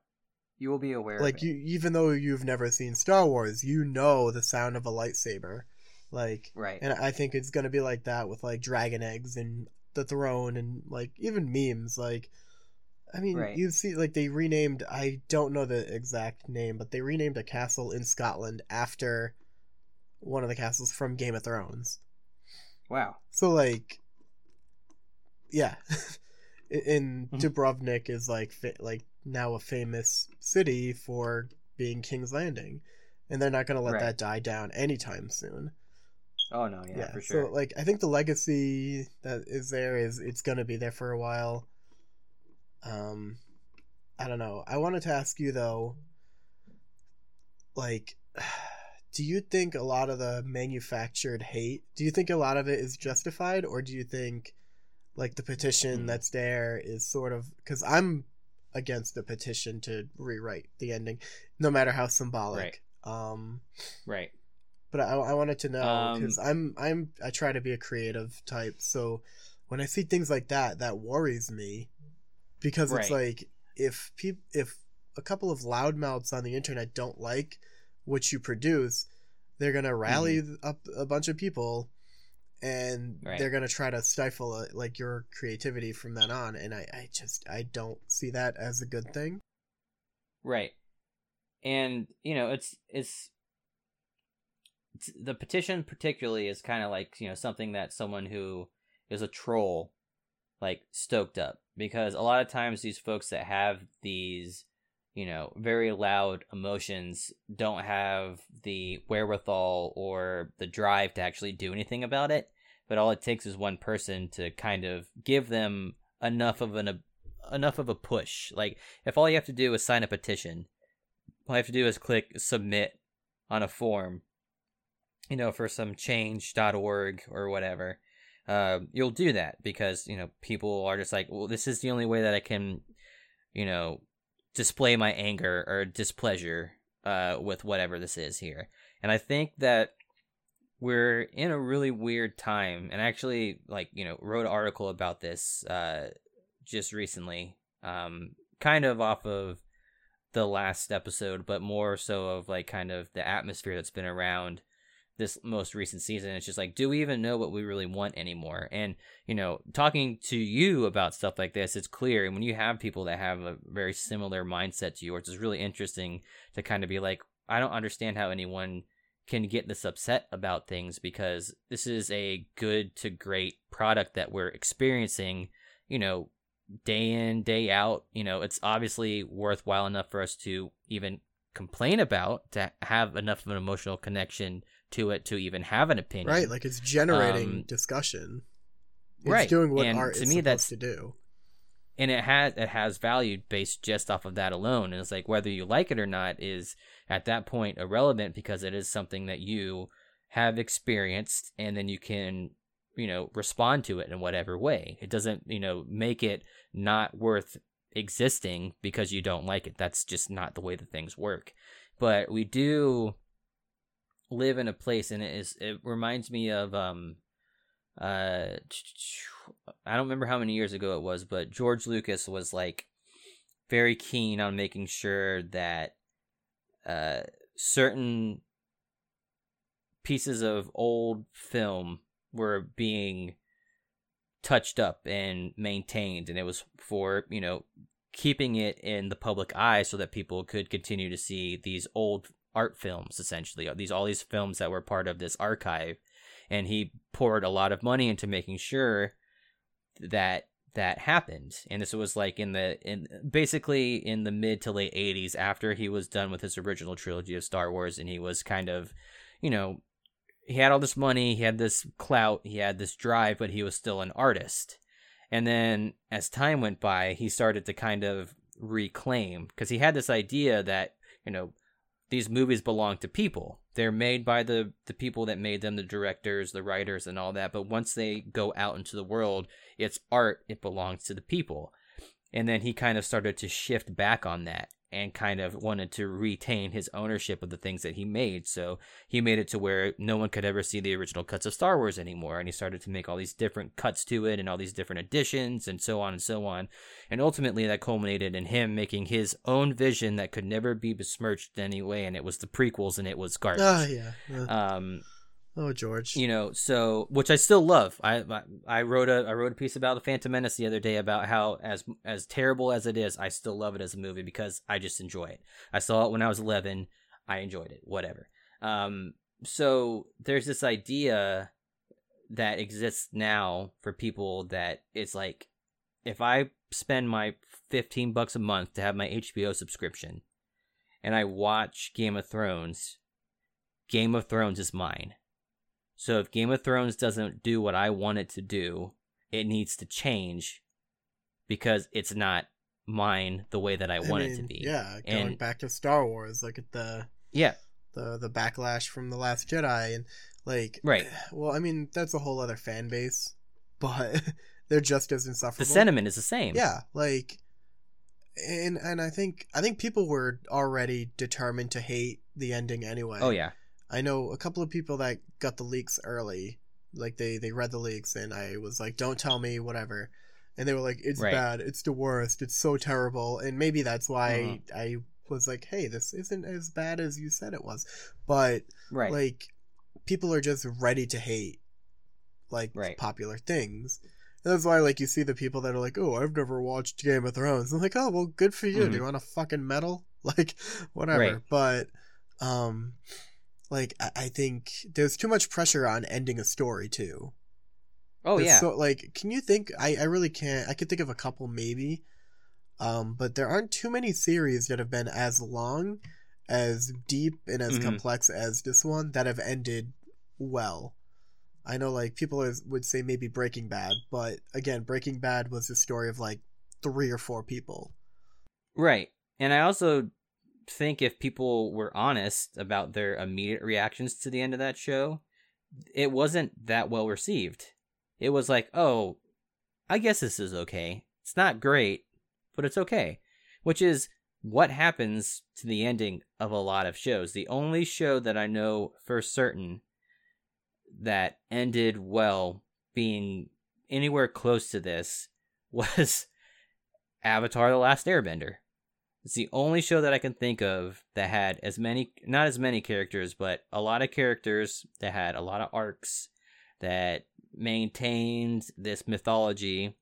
you will be aware. Like you, even though you've never seen Star Wars, you know the sound of a lightsaber. Like right, and I think it's gonna be like that with like dragon eggs and the throne and like even memes. Like, I mean, right. you see, like they renamed. I don't know the exact name, but they renamed a castle in Scotland after one of the castles from Game of Thrones. Wow. So like, yeah, in mm-hmm. Dubrovnik is like like now a famous city for being King's Landing, and they're not going to let right. that die down anytime soon. Oh no, yeah, yeah. For sure. So like, I think the legacy that is there is it's going to be there for a while. Um, I don't know. I wanted to ask you though, like. do you think a lot of the manufactured hate do you think a lot of it is justified or do you think like the petition mm. that's there is sort of because i'm against the petition to rewrite the ending, no matter how symbolic. Right. Um, right. But I, I wanted to know because um, I'm I'm I try to be a creative type, so when I see things like that, that worries me because right. it's like if people if a couple of loudmouths on the internet don't like what you produce, they're gonna rally mm-hmm. up a bunch of people and right. they're gonna try to stifle uh, like your creativity from then on and I, I just i don't see that as a good thing right and you know it's it's, it's the petition particularly is kind of like you know something that someone who is a troll like stoked up because a lot of times these folks that have these you know, very loud emotions don't have the wherewithal or the drive to actually do anything about it. But all it takes is one person to kind of give them enough of an enough of a push. Like if all you have to do is sign a petition, all you have to do is click submit on a form, you know, for some change.org or whatever. Uh, you'll do that because you know people are just like, well, this is the only way that I can, you know, display my anger or displeasure uh, with whatever this is here. And I think that we're in a really weird time. And I actually, like, you know, wrote an article about this uh, just recently, um, kind of off of the last episode, but more so of like kind of the atmosphere that's been around this most recent season. It's just like, do we even know what we really want anymore? And, you know, talking to you about stuff like this, it's clear. And when you have people that have a very similar mindset to yours, it's really interesting to kind of be like, I don't understand how anyone can get this upset about things because this is a good to great product that we're experiencing, you know, day in, day out. You know, it's obviously worthwhile enough for us to even complain about to have enough of an emotional connection to it to even have an opinion. Right, like it's generating um, discussion. It's right. doing what and art to is me, supposed that's, to do. And it has it has value based just off of that alone. And it's like whether you like it or not is at that point irrelevant because it is something that you have experienced and then you can you know respond to it in whatever way it doesn't you know make it not worth existing because you don't like it that's just not the way that things work but we do live in a place and it is it reminds me of um uh I don't remember how many years ago it was, but George Lucas was like very keen on making sure that uh certain pieces of old film were being touched up and maintained and it was for, you know, keeping it in the public eye so that people could continue to see these old art films essentially uh, these all these films that were part of this archive. And he poured a lot of money into making sure that that happened. And this was like in the in basically in the mid to late 80s after he was done with his original trilogy of Star Wars. And he was kind of you know he had all this money he had this clout he had this drive but he was still an artist. And then as time went by he started to kind of reclaim because he had this idea that you know these movies belong to people. They're made by the the people that made them, the directors, the writers, and all that. But once they go out into the world, it's art. It belongs to the people. And then he kind of started to shift back on that and kind of wanted to retain his ownership of the things that he made. So he made it to where no one could ever see the original cuts of Star Wars anymore. And he started to make all these different cuts to it and all these different additions and so on and so on. And ultimately, that culminated in him making his own vision that could never be besmirched in any way. And it was the prequels and it was garbage. Oh yeah. Uh, Um, oh George. you know so which i still love. I, I wrote a i wrote a piece about the phantom menace the other day about how as as terrible as it is i still love it as a movie because i just enjoy it. I saw it when i was 11 i enjoyed it. Whatever. Um so there's this idea that exists now for people that it's like if i spend my 15 bucks a month to have my hbo subscription and i watch game of thrones game of thrones is mine so if Game of Thrones doesn't do what I want it to do, it needs to change because it's not mine the way that I, want it to be. Yeah, going And- back to Star Wars, look at the Yeah. the the backlash from the Last Jedi, and like, Right. Well, I mean, that's a whole other fan base, but they're just as The insufferable. sentiment is the same. Yeah, like, and and I think I think people were already determined to hate the ending anyway. Oh yeah. I know a couple of people that got the leaks early. Like they they read the leaks and I was like, "Don't tell me whatever." And they were like, "It's Right. bad. It's the worst. It's so terrible." And maybe that's why Mhm. I was like, "Hey, this isn't as bad as you said it was." But Right. like people are just ready to hate like Right. popular things. And that's why like you see the people that are like, "Oh, I've never watched Game of Thrones." I'm like, "Oh, well, good for you. Mhm. Do you want a fucking medal?" Like whatever. Right. But um like I, I think there's too much pressure on ending a story too. oh There's yeah. So like can you think I, I really can't I could think of a couple maybe. Um but there aren't too many series that have been as long, as deep and as Mhm. complex as this one that have ended well. I know like people is, would say maybe Breaking Bad, but again, Breaking Bad was a story of like three or four people. Right. And I also think if people were honest about their immediate reactions to the end of that show, it wasn't that well received. It was like, oh, I guess this is okay. It's not great, but it's okay. Which is what happens to the ending of a lot of shows. The only show that I know for certain that ended well being anywhere close to this was Avatar The Last Airbender. It's the only show that I can think of that had as many, not as many characters, but a lot of characters that had a lot of arcs that maintained this mythology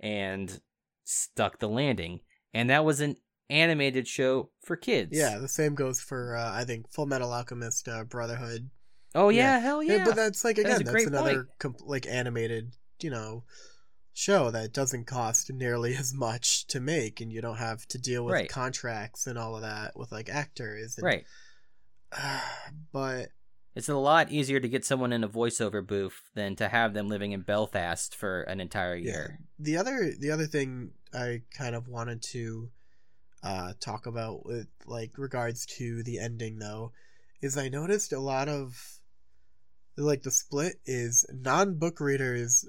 and stuck the landing. And that was an animated show for kids. Yeah, the same goes for uh, I think Full Metal Alchemist uh, Brotherhood. Oh, yeah, Yeah. hell Yeah, but that's like again, a that's another point. com- like animated, you know, show that doesn't cost nearly as much to make, and you don't have to deal with Right. contracts and all of that with like actors. And, right. but It's a lot easier to get someone in a voiceover booth than to have them living in Belfast for an entire yeah, year. the other the other thing I kind of wanted to uh, talk about with like regards to the ending though is I noticed a lot of like the split is non book readers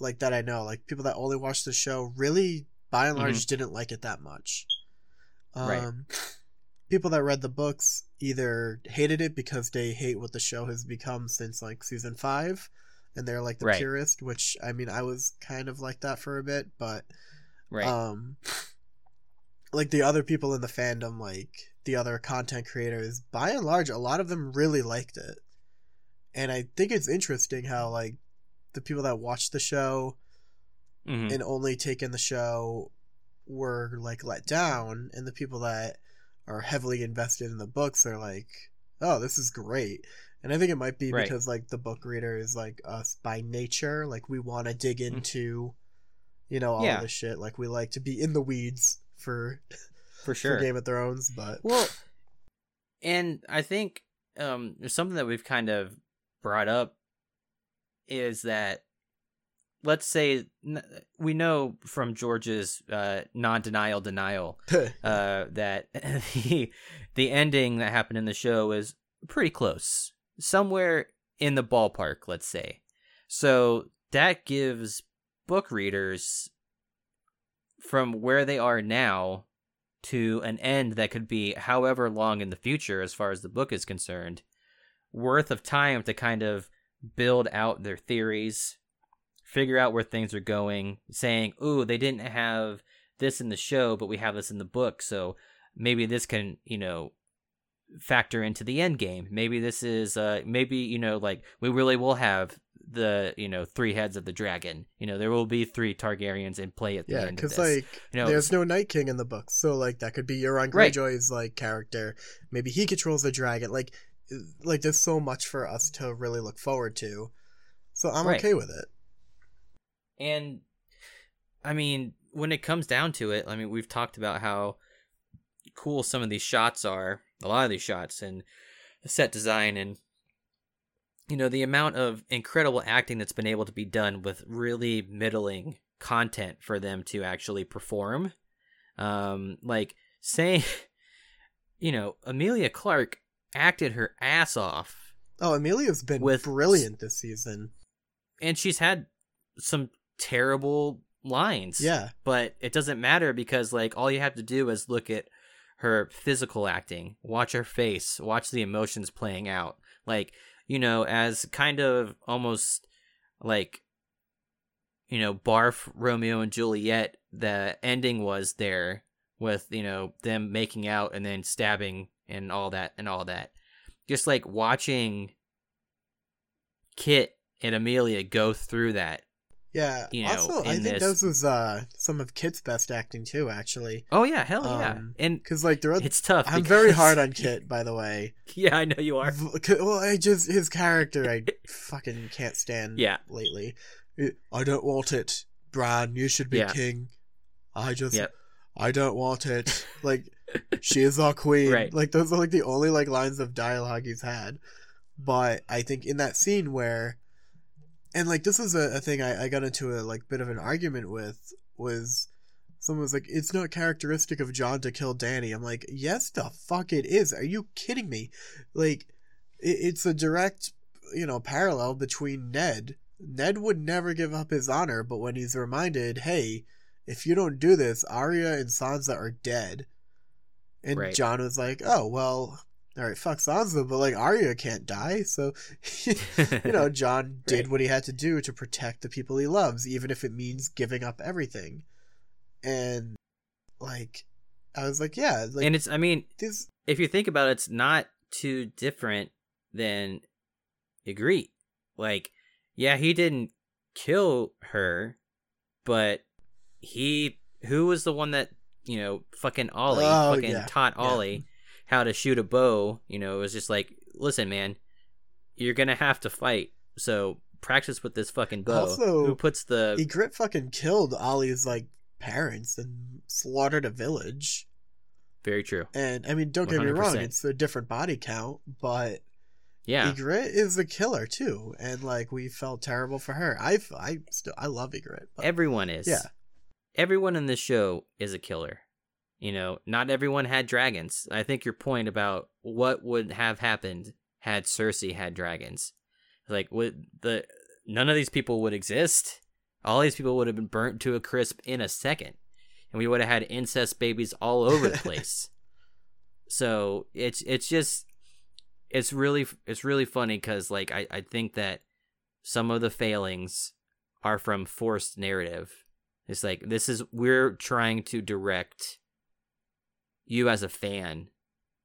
like that I know like people that only watch the show really by and large didn't like it that much. Um, Right. People that read the books either hated it because they hate what the show has become since like season five, and they're like the Right. purist. Which I mean, I was kind of like that for a bit, but Right. um like the other people in the fandom like the other content creators by and large a lot of them really liked it and i think it's interesting how like the people that watched the show Mhm. and only take in the show were like let down and the people that are heavily invested in the books are like oh this is great and i think it might be Right. because like the book reader is like us by nature like we want to dig into you know all. Yeah. the shit like we like to be in the weeds for for sure. for game of thrones but Well, and I think um, there's something that we've kind of brought up is that let's say we know from George's uh, non-denial denial uh, that the the ending that happened in the show is pretty close, somewhere in the ballpark, let's say. So that gives book readers from where they are now to an end that could be however long in the future as far as the book is concerned worth of time to kind of build out their theories figure out where things are going saying ooh they didn't have this in the show but we have this in the book so maybe this can you know factor into the end game maybe this is uh maybe you know like we really will have the you know three heads of the dragon. You know there will be three Targaryens in play at the yeah, end. Yeah, because like you know, there's no Night King in the book, so like that could be Euron Greyjoy's right. like character. Maybe he controls the dragon. Like like there's so much for us to really look forward to. So I'm right. okay with it. And I mean, when it comes down to it, I mean, we've talked about how cool some of these shots are, a lot of these shots, and the set design and you know the amount of incredible acting that's been able to be done with really middling content for them to actually perform um like saying you know Emilia Clarke acted her ass off oh Emilia's been with brilliant this season. And she's had some terrible lines. Yeah. But it doesn't matter because like all you have to do is look at her physical acting watch her face watch the emotions playing out. Like you know, as kind of almost like, you know, barf Romeo and Juliet, the ending was there with, you know, them making out and then stabbing and all that and all that. Just like watching Kit and Emilia go through that yeah. You know, also, I think this... was uh, some of Kit's best acting too. Actually. Oh yeah, hell yeah, um, and because like there, are, it's tough. I'm because... very hard on Kit, by the way. yeah, I know you are. Well, I just his character, I fucking can't stand. Yeah. Lately, I don't want it, Bran. You should be yeah. king. I just, yep. I don't want it. Like, she is our queen. Right. Like those are like the only like lines of dialogue he's had. But I think in that scene where and like this is a, a thing I, I got into a like bit of an argument with was someone was like it's not characteristic of Jon to kill Dany. i'm like yes the fuck it is are you kidding me like it, it's a direct you know parallel between ned ned would never give up his honor but when he's reminded hey if you don't do this arya and sansa are dead and right. jon was like oh well all right, fuck Sansa, but like Arya can't die, so you know Jon did what he had to do to protect the people he loves, even if it means giving up everything. And like, I was like, yeah, like, and it's, I mean, this... if you think about it, it's not too different than Agree. Like, yeah, he didn't kill her, but he, who was the one that you know, fucking Olly, oh, fucking yeah. taught Olly. Yeah how to shoot a bow, you know, it was just like, listen, man, you're gonna have to fight. So practice with this fucking bow. Also, Who puts the Ygritte fucking killed Olly's like parents and slaughtered a village. Very true. And I mean, don't 100%. get me wrong, it's a different body count, but yeah, Ygritte is a killer too, and like we felt terrible for her. I I still I love. But, Everyone is. Yeah. Everyone in this show is a killer. You know, not everyone had dragons. I think your point about what would have happened had Cersei had dragons. Like would the none of these people would exist. All these people would have been burnt to a crisp in a second. And we would have had incest babies all over the place. so it's it's just it's really it's really funny because like I, I think that some of the failings are from forced narrative. It's like this is we're trying to direct you as a fan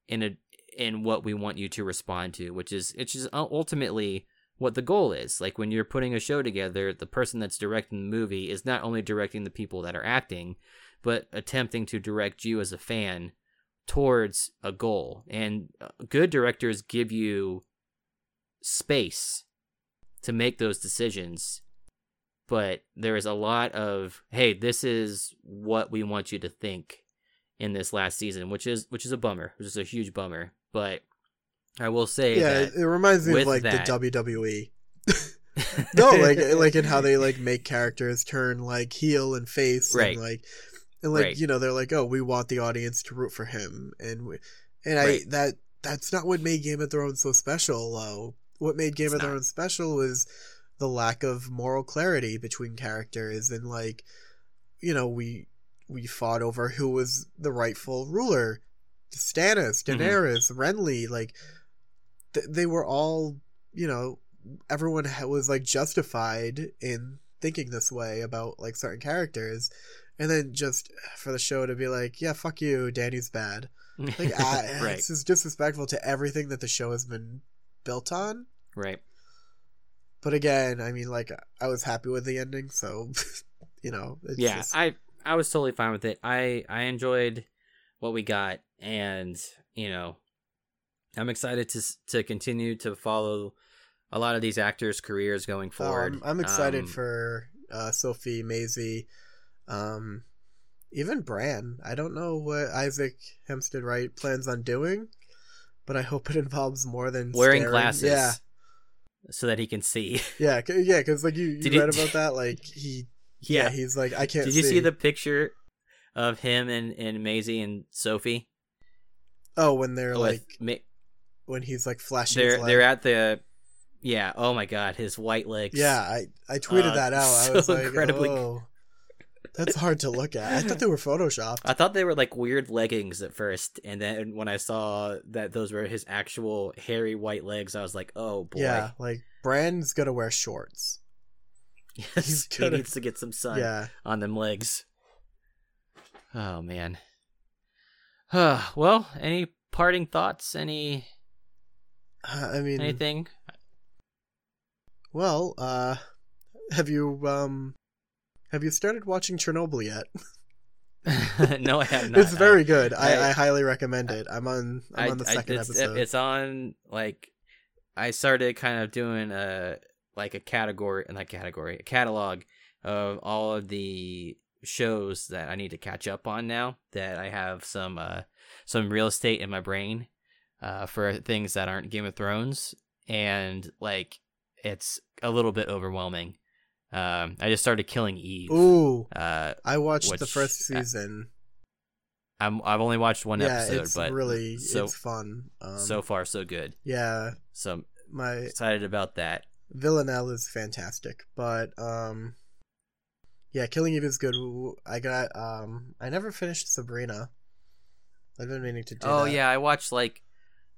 in a in what we want you to respond to, which is it's just ultimately what the goal is. Like when you're putting a show together, the person that's directing the movie is not only directing the people that are acting, but attempting to direct you as a fan towards a goal. And uh, good directors give you space to make those decisions. But there is a lot of, hey, this is what we want you to think in this last season, which is which is a bummer, which is a huge bummer. But I will say, yeah, it reminds me of like that, the WWE. no, like like in how they like make characters turn like heel and face, Right. And like, and like Right. you know they're like, oh, we want the audience to root for him, and we, and I that that's not what made Game of Thrones so special. Though what made Game It's of not. Thrones special was the lack of moral clarity between characters, and like, you know, we we fought over who was the rightful ruler, Stannis, Mhm. Daenerys, Renly, like th- they were all you know everyone ha- was like justified in thinking this way about like certain characters. And then just for the show to be like yeah fuck you dany's bad. Like I, right, it's just disrespectful to everything that the show has been built on. Right. But again i mean like i was happy with the ending so you know it's yeah, just- I I was totally fine with it. I I enjoyed what we got, and you know, I'm excited to to continue to follow a lot of these actors' careers going oh, forward. I'm, I'm excited Um, for uh, sophie Maisie, um even bran i don't know what isaac hempstead wright plans on doing but i hope it involves more than wearing staring. glasses, yeah so that he can see. Yeah, yeah, because like you, you Did you- read about that, like he, yeah, yeah. he's like I can't. Did you see the picture of him and and Maisie and Sophie? Oh, when they're With like Ma- when he's like flashing. they're they're at the yeah. Oh my god, his white legs. Yeah, I I tweeted Uh, that out. I so was like, incredibly- oh, that's hard to look at. I thought they were photoshopped. I thought they were like weird leggings at first, and then when I saw that those were his actual hairy white legs, I was like, "Oh boy, Yeah, like Bran's gonna wear shorts. yes, he's he gonna- needs to get some sun Yeah, on them legs." Oh man. Uh, well, any parting thoughts? Any Uh, I mean, anything? well, uh, have you um, have you started watching Chernobyl yet? no, I have not. it's very good. I, I- I, highly recommend it. I'm on I'm I- on the I- second it's, episode. It's on like I started kind of doing a like a category and like category a catalog of all of the shows that I need to catch up on now that I have some uh some real estate in my brain uh for things that aren't Game of Thrones and like it's a little bit overwhelming. Um I just started killing Eve. Ooh, Uh I watched the first uh, season. I'm I've only watched one yeah, episode it's but really so it's fun. Um, so far so good. yeah, So I'm my excited about that. Villanelle is fantastic, but um, yeah, Killing Eve is good. I got um, I never finished Sabrina. I've been meaning to do. Oh that. yeah, I watched like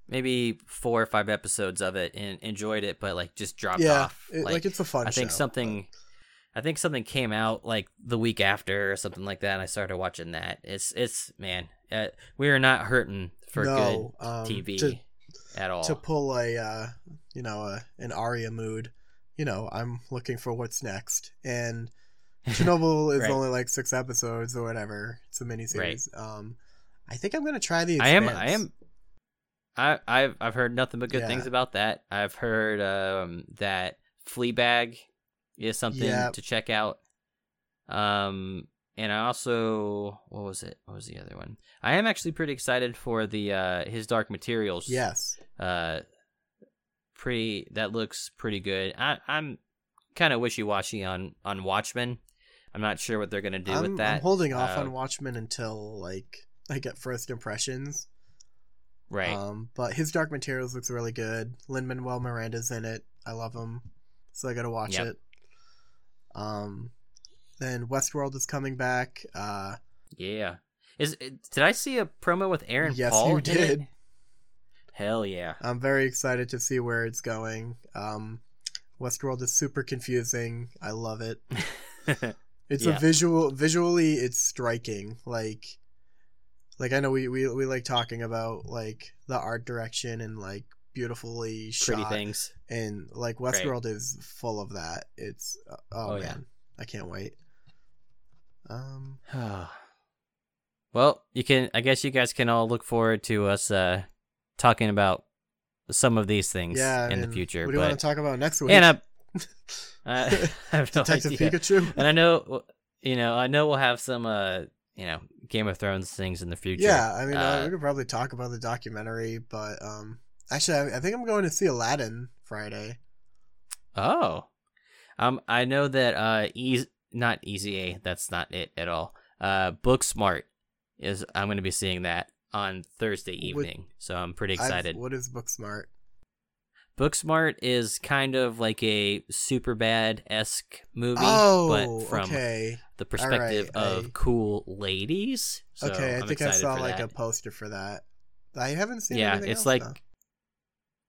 maybe four or five episodes of it and enjoyed it, but like just dropped yeah, off. it- like, it's a fun. I think show, something, I think something came out like the week after or something like that. And I started watching that. It's it's man, uh, we are not hurting for no, good um, TV To, at all. to pull a uh, you know a, an Arya mood. You know, I'm looking for what's next, and Chernobyl is Right. only like six episodes or whatever. It's a miniseries. Um, I think I'm gonna try the. I am I am. I I've I've heard nothing but good Yeah. things about that. I've heard um that Fleabag is something Yep. to check out. Um and I also what was it? What was the other one? I am actually pretty excited for the uh his Dark Materials. Yes. Uh pretty that looks pretty good. I I'm kind of wishy-washy on on Watchmen. I'm not sure what they're going to do I'm, with that. I'm holding off Uh, on Watchmen until like I get first impressions. Right. Um, but his Dark Materials looks really good. Lin Manuel Miranda's in it. I love him, so I gotta watch Yep. it. Um, then Westworld is coming back. Uh, Yeah. Is did I see a promo with Aaron Yes, Paul? you in it? did. Hell yeah. I'm very excited to see where it's going. Um, Westworld is super confusing. I love it. It's Yeah. a visual visually it's striking. Like like I know we, we we like talking about like the art direction and like beautifully Pretty shot things. and like Westworld is full of that. It's uh, oh, Oh, man. yeah. I can't wait. Um well, you can. I guess you guys can all look forward to us uh, talking about some of these things yeah, in the future. What do you want to talk about next week? and I, I have no Detective idea. Pikachu? And I know, you know, I know we'll have some, uh, you know, Game of Thrones things in the future. Yeah, I mean, uh, Uh, we could probably talk about the documentary, but um, actually, I, I think I'm going to see Aladdin Friday. Oh, Um, I know that uh, easy, not Easy A. That's not it at all. Uh, Booksmart is. I'm going to be seeing that on Thursday evening, so I'm pretty excited. I've, what is Booksmart? Booksmart is kind of like a super bad esque movie, Oh, but from okay. the perspective of I- cool ladies. So okay, I I'm think I saw like that. a poster for that. I haven't seen. It. Yeah, it's else, like though.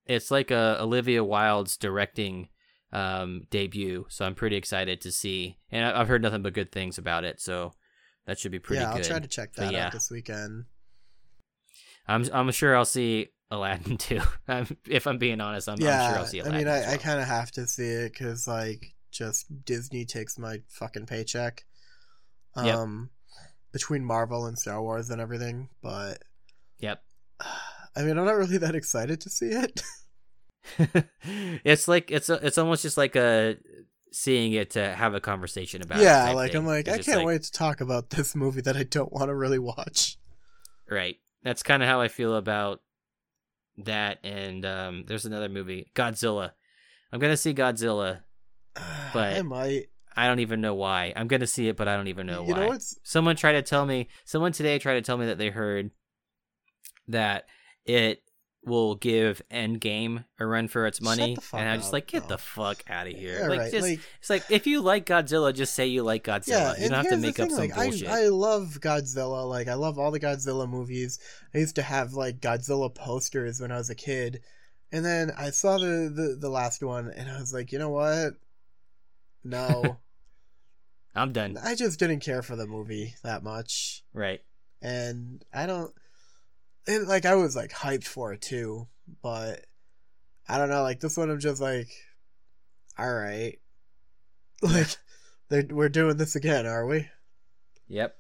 It's like a Olivia Wilde's directing um debut, so I'm pretty excited to see. And I- I've heard nothing but good things about it, so that should be pretty yeah. I'll try to check But that yeah. out this weekend. I'm I'm sure I'll see Aladdin too. I'm, if I'm being honest, I'm, yeah, I'm sure I'll see Aladdin. I mean, I, I kind of have to see it because like just Disney takes my fucking paycheck. Yep. Um, between Marvel and Star Wars and everything, but Yep. I mean, I'm not really that excited to see it. it's like it's it's almost just like a seeing it to have a conversation about. yeah, like thing. I'm like It's I can't wait to talk about this movie that I don't want to really watch. Right. That's kind of how I feel about that. And um, there's another movie, Godzilla. I'm gonna see Godzilla. But I might. I don't even know why. I'm gonna see it, but I don't even know you why. know what's Someone tried to tell me. Someone today tried to tell me that they heard that it will give Endgame a run for its money, and I'm just up, like, get no. the fuck out of here! Yeah, like, right, just like- it's like if you like Godzilla, just say you like Godzilla. Yeah, you don't have to make up thing, some like, bullshit. I, I love Godzilla. Like, I love all the Godzilla movies. I used to have like Godzilla posters when I was a kid, and then I saw the the, the last one, and I was like, you know what? No, I'm done. I just didn't care for the movie that much, Right. and I don't. And like, I was like hyped for it too, but I don't know. Like this one, I'm just like, all right, like. We're doing this again, are we? Yep.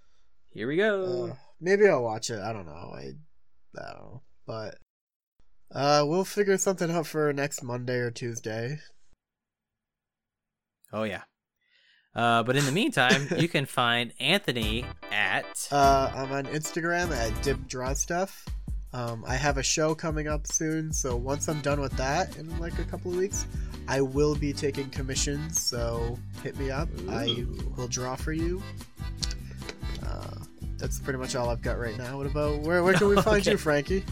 Here we go. Uh, maybe I'll watch it. I don't know. I, I don't know. But uh, we'll figure something out for next Monday or Tuesday. Oh yeah. Uh, but in the meantime, you can find Anthony at Uh, I'm on Instagram at Dip Draw Stuff. Um, I have a show coming up soon, so once I'm done with that in like a couple of weeks, I will be taking commissions. So hit me up. I will draw for you. Uh, that's pretty much all I've got right now. What about where? Where can we find Okay. you, Frankie?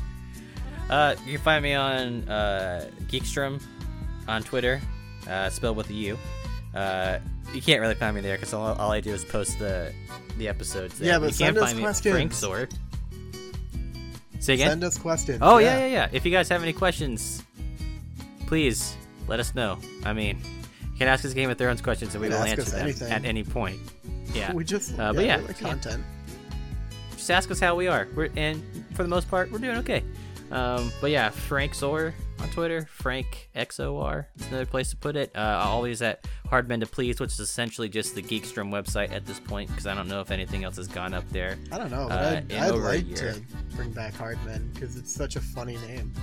uh, you can find me on uh, Geekstrom on Twitter, uh, spelled with a U. Uh, you can't really find me there because all, all I do is post the the episodes. There. Yeah, but you send can us find questions. me at. Say again. Send us questions. Oh yeah. yeah, yeah, If you guys have any questions, please let us know. I mean, you can ask us Game of Thrones questions and we will answer them anything. at any point. Yeah, We just Uh, but yeah, like yeah. content. just ask us how we are. We're and for the most part, we're doing okay. Um, but yeah, Frank Zor on Twitter, Frank XOR. It's another place to put it. Uh, always at Hardmen to Please, which is essentially just the Geekstrom website at this point because I don't know if anything else has gone up there. I don't know, but Uh, I'd, I'd like to bring back Hardmen because it's such a funny name.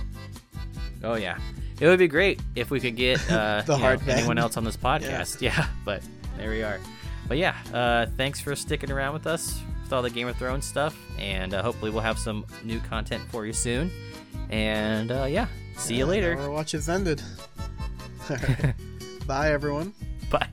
Oh yeah, it would be great if we could get uh, The you know, anyone else on this podcast. Yeah. but there we are. But yeah, uh, thanks for sticking around with us with all the Game of Thrones stuff, and uh, hopefully we'll have some new content for you soon. And uh, yeah, see you later. Our watch has ended. Bye, everyone. Bye.